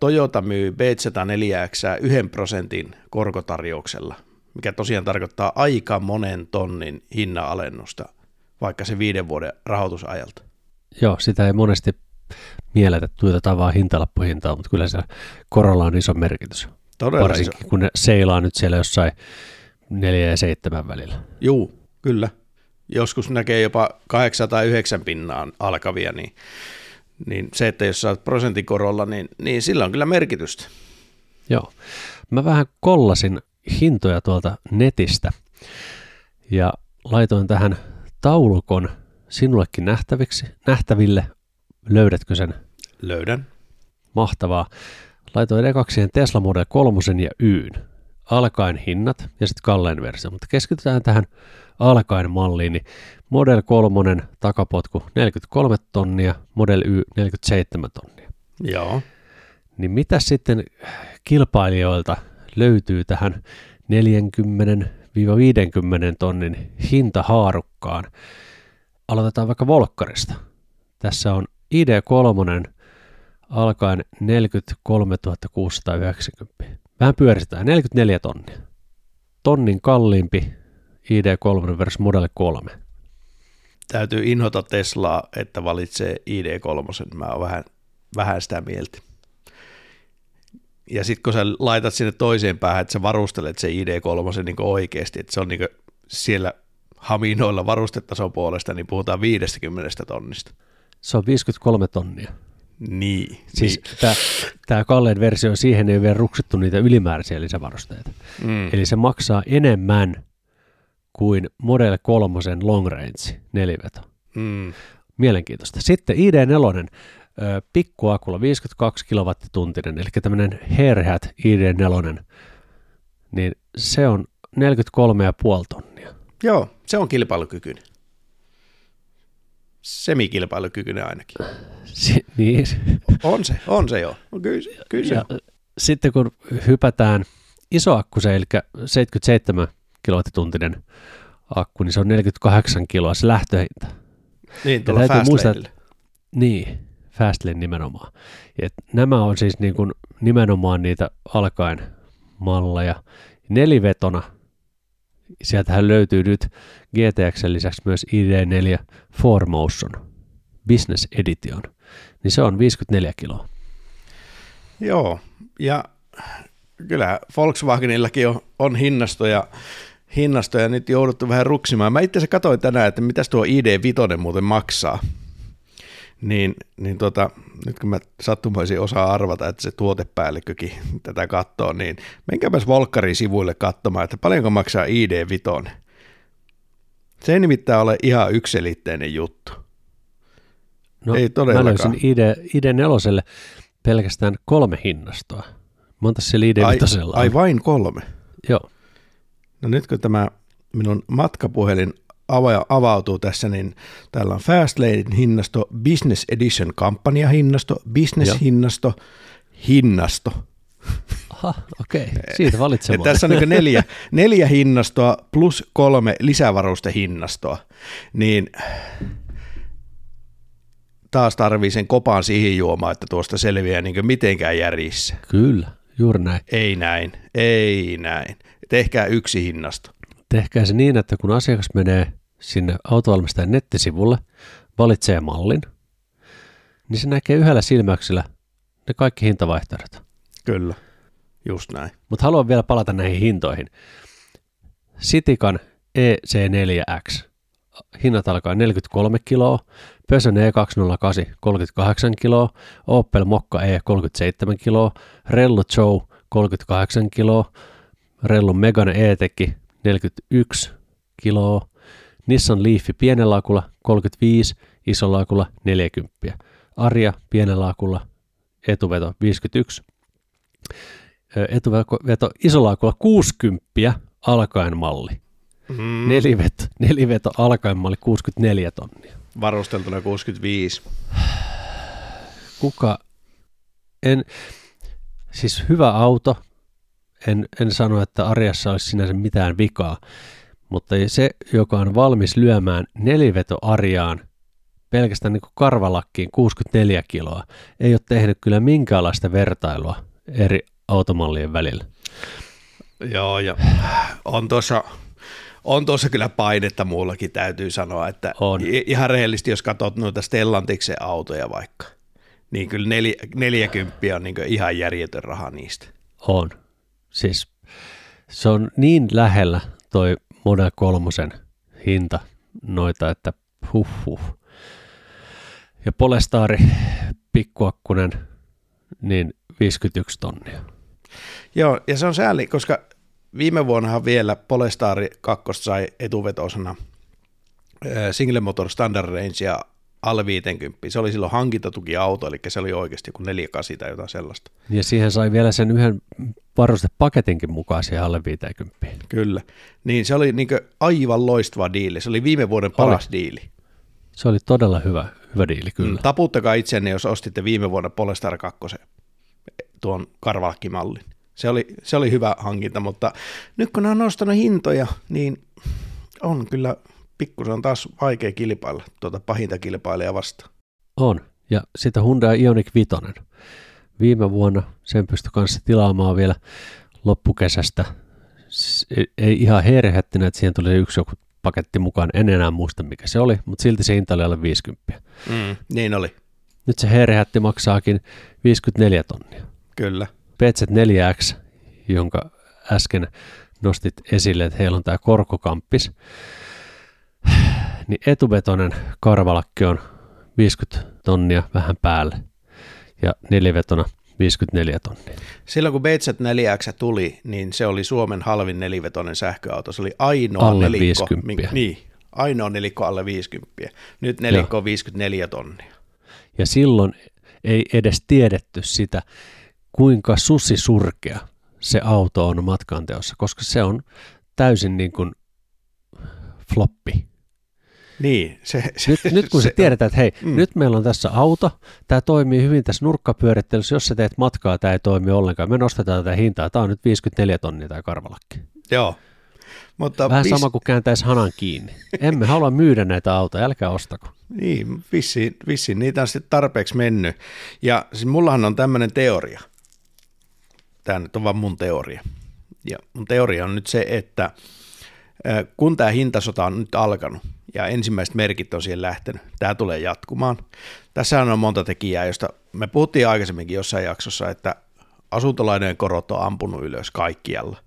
Toyota myy B104X yhden prosentin korkotarjouksella, mikä tosiaan tarkoittaa aika monen tonnin hinnan-alennusta, vaikka se viiden vuoden rahoitusajalta. Joo, sitä ei monesti mielletä, tuotetaan vaan hintalappuhintaa, mutta kyllä se korolla on iso merkitys. Todella iso. Varsinkin kun ne seilaa nyt siellä jossain neljä ja seitsemän välillä. Juu, kyllä. Joskus näkee jopa 8 tai 9 pinnaan alkavia, niin, niin se, että jos saat prosentin korolla, niin, niin sillä on kyllä merkitystä. Joo. Mä vähän kollasin hintoja tuolta netistä ja laitoin tähän taulukon sinullekin nähtäviksi, nähtäville. Löydätkö sen? Löydän. Mahtavaa. Laitoin ekaksi Tesla Model 3 ja Yn. Alkaen hinnat ja sitten kallein versio, mutta keskitytään tähän alkaen malliin, niin Model 3 takapotku 43 tonnia, Model Y 47 tonnia. Joo. Niin mitä sitten kilpailijoilta löytyy tähän 40-50 tonnin hintahaarukkaan? Aloitetaan vaikka Volkkarista. Tässä on ID3 alkaen 43 690. Vähän pyöristetään, 44 tonnia. Tonnin kalliimpi ID3 versus Model 3. Täytyy inhota Teslaa, että valitsee ID3. Mä oon vähän, vähän sitä mieltä. Ja sitten kun sä laitat sinne toiseen päähän, että sä varustelet se ID3 niin oikeasti, että se on niin siellä haminoilla varustetason puolesta, niin puhutaan 50 tonnista. Se on 53 tonnia. Niin. Siis niin. tämä, tämä kallein versio, siihen ei ole vielä ruksittu niitä ylimääräisiä lisävarusteita. Mm. Eli se maksaa enemmän kuin Model 3 long range neliveto. Mm. Mielenkiintoista. Sitten ID4, ö, pikkuakulla 52 kilowattituntinen, eli tämmöinen Hairhat ID4, niin se on 43,5 tonnia. Joo, se on kilpailukykyinen. Semikilpailukykyinen ainakin. Si- niin. On se, on se. No kyllä, se- kyllä se Ja on. sitten kun hypätään isoakkuseen, eli 77 kilowattituntinen akku, niin se on 48 kiloa se lähtöhinta. Niin, tuolla muistaa, Fastlaneillä. Niin, Fastlane nimenomaan. Et nämä on siis niin kuin nimenomaan niitä alkaen malleja. Nelivetona, sieltähän löytyy nyt GTX lisäksi myös ID4 Motion Business Edition, niin se on 54 kiloa. Joo, ja kyllä Volkswagenillakin on, on hinnastoja, hinnastoja nyt jouduttu vähän ruksimaan. Mä itse asiassa katsoin tänään, että mitäs tuo ID5 muuten maksaa. Niin, niin tota, nyt kun mä sattumaisin osaa arvata, että se tuotepäällikkökin tätä katsoo, niin menkääpäs Volkkarin sivuille katsomaan, että paljonko maksaa ID5. Se ei nimittäin ole ihan ykselitteinen juttu. No, Ei Mä todellakaan. löysin ID, ID4 pelkästään kolme hinnastoa. Monta siellä Ai, ID5 ai vain kolme. Joo. No nyt kun tämä minun matkapuhelin avautuu tässä, niin täällä on Fastlanein hinnasto, Business Edition kampanjahinnasto, Business-hinnasto, hinnasto. Aha, okei. Okay. Siitä Ja valitsemaan. tässä on niin neljä, neljä hinnastoa plus kolme lisävarustehinnastoa. Niin taas tarvii sen kopaan siihen juomaan, että tuosta selviää niin mitenkään järjissä. Kyllä, juuri näin. Ei näin, ei näin. Tehkää yksi hinnasto. Tehkää se niin, että kun asiakas menee sinne autovalmistajan nettisivulle, valitsee mallin, niin se näkee yhdellä silmäyksellä ne kaikki hintavaihtoehdot. Kyllä, just näin. Mutta haluan vielä palata näihin hintoihin. Citikan EC4X, hinnat alkaa 43 kiloa, Peugeot E208 38 kiloa, Opel Mokka E 37 kiloa, Rellu Joe 38 kiloa, Rellu Megane E-Tech 41 kiloa, Nissan Leaf pienellä akulla 35, isolla akulla 40, Arja pienellä akulla etuveto 51, Ö, etuveto isolla akulla 60 alkaen malli. Mm. Neliveto, neliveto alkaen malli 64 tonnia. Varusteltuna 65. Kuka, en, siis hyvä auto, en, en sano, että Arjassa olisi sinänsä mitään vikaa, mutta se, joka on valmis lyömään neliveto Arjaan pelkästään niin karvalakkiin 64 kiloa, ei ole tehnyt kyllä minkäänlaista vertailua eri automallien välillä. Joo, ja on tuossa, on tuossa kyllä painetta muullakin, täytyy sanoa, että On. ihan rehellisesti, jos katsot noita Stellantiksen autoja vaikka, niin kyllä nel, 40 on niin ihan järjetön raha niistä. On. Siis se on niin lähellä toi Model 3 hinta noita, että huh huh. Ja Polestari pikkuakkunen, niin 51 tonnia. Joo, ja se on sääli, koska viime vuonnahan vielä Polestar 2 sai etuvetosena äh, single motor standard rangea alle 50. Se oli silloin hankintatukiauto, eli se oli oikeasti joku 48 tai jotain sellaista. Ja siihen sai vielä sen yhden varustepaketinkin mukaan siihen alle 50. Kyllä. Niin se oli niin aivan loistava diili. Se oli viime vuoden paras diili. Se oli todella hyvä, hyvä diili kyllä. Mm, taputtakaa itseänne, jos ostitte viime vuonna Polestar 2 tuon karvalkkimallin. Se oli, se oli hyvä hankinta, mutta nyt kun ne on nostanut hintoja, niin on kyllä pikkusen on taas vaikea kilpailla tuota pahinta kilpailijaa vastaan. On. Ja sitten Hyundai Ioniq 5. Viime vuonna sen pystyi kanssa tilaamaan vielä loppukesästä. Ei- ihan herhättinä, että siihen tuli yksi joku paketti mukaan. En enää muista mikä se oli, mutta silti se hinta oli alle 50. Mm, niin oli, Nyt se herhätti maksaakin 54 tonnia. kyllä. PZ4X, jonka äsken nostit esille, että heillä on tämä korkokamppis, niin etuvetonen karvalakki on 50 tonnia vähän päälle. ja nelivetona 54 tonnia. Silloin kun BZ4X tuli, niin se oli Suomen halvin nelivetoinen sähköauto. Se oli ainoa Alle nelikko. 50. niin, ainoa nelikko alle 50. Nyt nelikko on 54 tonnia. Ja silloin ei edes tiedetty sitä, kuinka susisurkea se auto on matkanteossa, koska se on täysin niin kuin floppi. Niin, se, se, Nyt, nyt kun se, se tiedetään, että hei, Mm. nyt meillä on tässä auto, tämä toimii hyvin tässä nurkkapyörittelyssä, jos sä teet matkaa, tämä ei toimi ollenkaan, me nostetaan tätä hintaa, tämä on nyt 54 tonnia tämä karvalakki. Joo. Mutta Vähän vis, sama kuin kääntäisi hanan kiinni. Emme halua myydä näitä autoja, älkää ostako. Niin, vissiin, vissiin niitä on sitten tarpeeksi mennyt. Ja siis mullahan on tämmöinen teoria. Tämä nyt on vaan mun teoria. Ja mun teoria on nyt se, että kun tämä hintasota on nyt alkanut ja ensimmäiset merkit on siihen lähtenyt, tämä tulee jatkumaan. Tässä on monta tekijää, josta me puhuttiin aikaisemminkin jossain jaksossa, että asuntolainojen korot on ampunut ylös kaikkialla.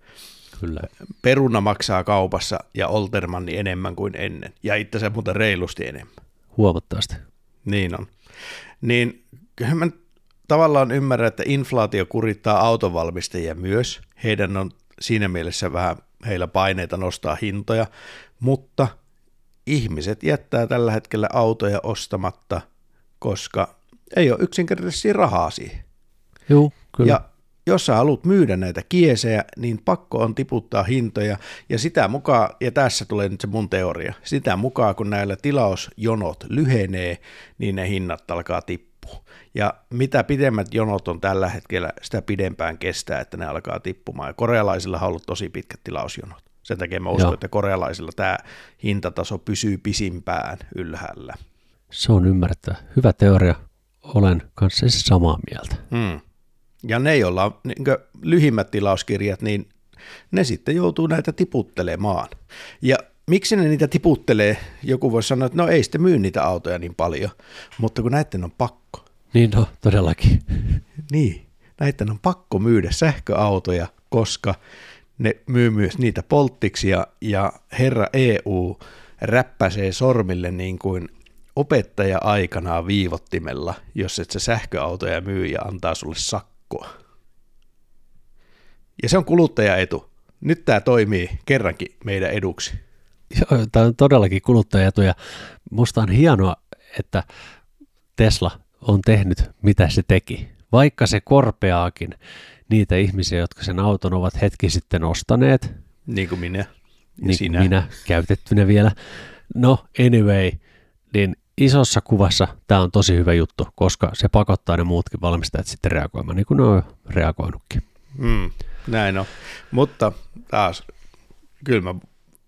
Kyllä. Peruna maksaa kaupassa ja Oltermanni enemmän kuin ennen. Ja itse asiassa muuten reilusti enemmän. Huomattavasti. Niin on. Niin kyllä mä tavallaan ymmärrän, että inflaatio kurittaa autovalmistajia myös. Heidän on siinä mielessä vähän heillä paineita nostaa hintoja, mutta ihmiset jättää tällä hetkellä autoja ostamatta, koska ei ole yksinkertaisesti rahaa siihen. Joo, kyllä. Ja jos sä haluat myydä näitä kiesejä, niin pakko on tiputtaa hintoja, ja sitä mukaan, ja tässä tulee nyt se mun teoria, sitä mukaan kun näillä tilausjonot lyhenee, niin ne hinnat alkaa tippua. Ja mitä pidemmät jonot on tällä hetkellä, sitä pidempään kestää, että ne alkaa tippumaan. Ja korealaisilla on ollut tosi pitkät tilausjonot. Sen takia mä uskon, Joo. että korealaisilla tämä hintataso pysyy pisimpään ylhäällä. Se on ymmärrettävä. Hyvä teoria. Olen kanssasi samaa mieltä. Mm. Ja ne, joilla on niin lyhimmät tilauskirjat, niin ne sitten joutuu näitä tiputtelemaan. Ja miksi ne niitä tiputtelee? Joku voi sanoa, että no ei sitten myy niitä autoja niin paljon, mutta kun näiden on pakko. Niin no, todellakin. Niin, näiden on pakko myydä sähköautoja, koska ne myy myös niitä polttiksia ja herra EU räppäsee sormille niin kuin opettaja aikanaan viivottimella, jos et sä sähköautoja myy ja antaa sulle sakkoa. Ja se on kuluttajaetu. Nyt tämä toimii kerrankin meidän eduksi. Joo, Tämä on todellakin kuluttajaetu ja musta on hienoa, että Tesla on tehnyt mitä se teki. Vaikka se korpeaakin niitä ihmisiä, jotka sen auton ovat hetki sitten ostaneet, Niin kuin minä. Ja niin sinä. kuin minä käytettynä vielä. No anyway, niin isossa kuvassa tämä on tosi hyvä juttu, koska se pakottaa ne muutkin valmistajat sitten reagoimaan, niin kuin ne on reagoinutkin. Mm, näin on. Mutta taas, kyllä mä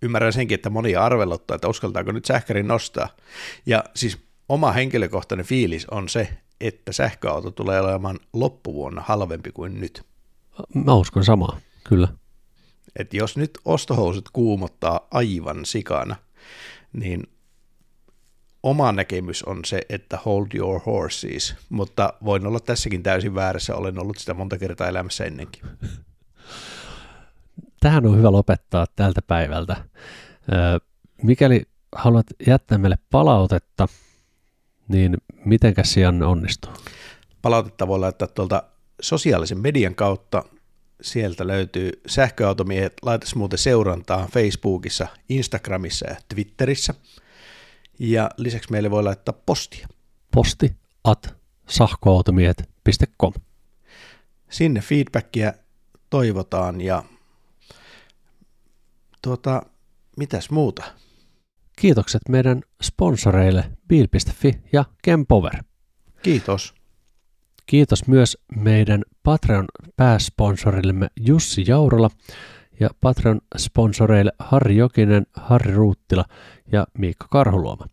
ymmärrän senkin, että moni arvelottaa, että uskaltaako nyt sähkärin nostaa. Ja siis oma henkilökohtainen fiilis on se, että sähköauto tulee olemaan loppuvuonna halvempi kuin nyt. Mä uskon samaa, kyllä. Et jos nyt ostohousut kuumottaa aivan sikana, niin oma näkemys on se, että hold your horses, mutta voin olla tässäkin täysin väärässä, olen ollut sitä monta kertaa elämässä ennenkin. Tähän on hyvä lopettaa tältä päivältä. Mikäli haluat jättää meille palautetta, niin mitenkäs Janne onnistuu? Palautetta voi laittaa tuolta sosiaalisen median kautta. Sieltä löytyy sähköautomiehet. Laitaisi muuten seurantaa Facebookissa, Instagramissa ja Twitterissä. Ja lisäksi meille voi laittaa postia. Posti at sahkoautomiehet.com. Sinne feedbackia toivotaan ja tuota, mitäs muuta? Kiitokset meidän sponsoreille Bil.fi ja Kempower. Kiitos. Kiitos myös meidän Patreon pääsponsorillemme Jussi Jaurola ja Patreon-sponsoreille Harri Jokinen, Harri Ruuttila ja Miikka Karhuluoma.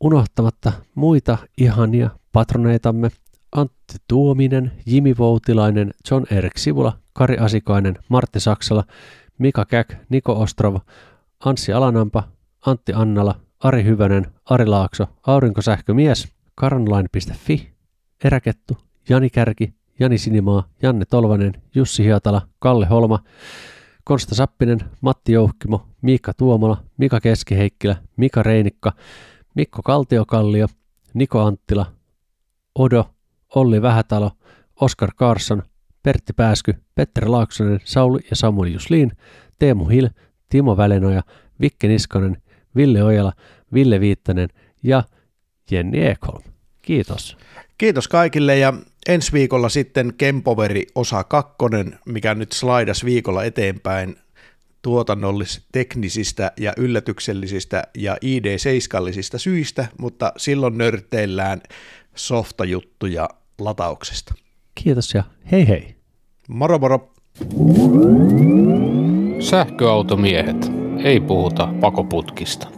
Unohtamatta muita ihania patroneitamme Antti Tuominen, Jimi Voutilainen, John Erik Sivula, Kari Asikainen, Martti Saksala, Mika Käk, Niko Ostrova, Anssi Alanampa, Antti Annala, Ari Hyvönen, Ari Laakso, Aurinkosähkömies, karanlain.fi, Eräkettu, Jani Kärki, Jani Sinimaa, Janne Tolvanen, Jussi Hietala, Kalle Holma, Konsta Sappinen, Matti Jouhkimo, Miikka Tuomola, Mika Keskiheikkilä, Mika Reinikka, Mikko Kaltiokallio, Niko Anttila, Odo, Olli Vähätalo, Oskar Karsson, Pertti Pääsky, Petteri Laaksonen, Sauli ja Samuel Juslin, Teemu Hil, Timo Välenoja, Vikke Niskanen, Ville Ojala, Ville Viittanen ja Jenni Ekholm. Kiitos. Kiitos kaikille ja ensi viikolla sitten Kempoveri osa kakkonen, mikä nyt slaidas viikolla eteenpäin tuotannollis teknisistä ja yllätyksellisistä ja ID7 syistä, mutta silloin nörtteillään softajuttuja latauksesta. Kiitos ja hei hei. Moro moro! Sähköautomiehet. Ei puhuta pakoputkista.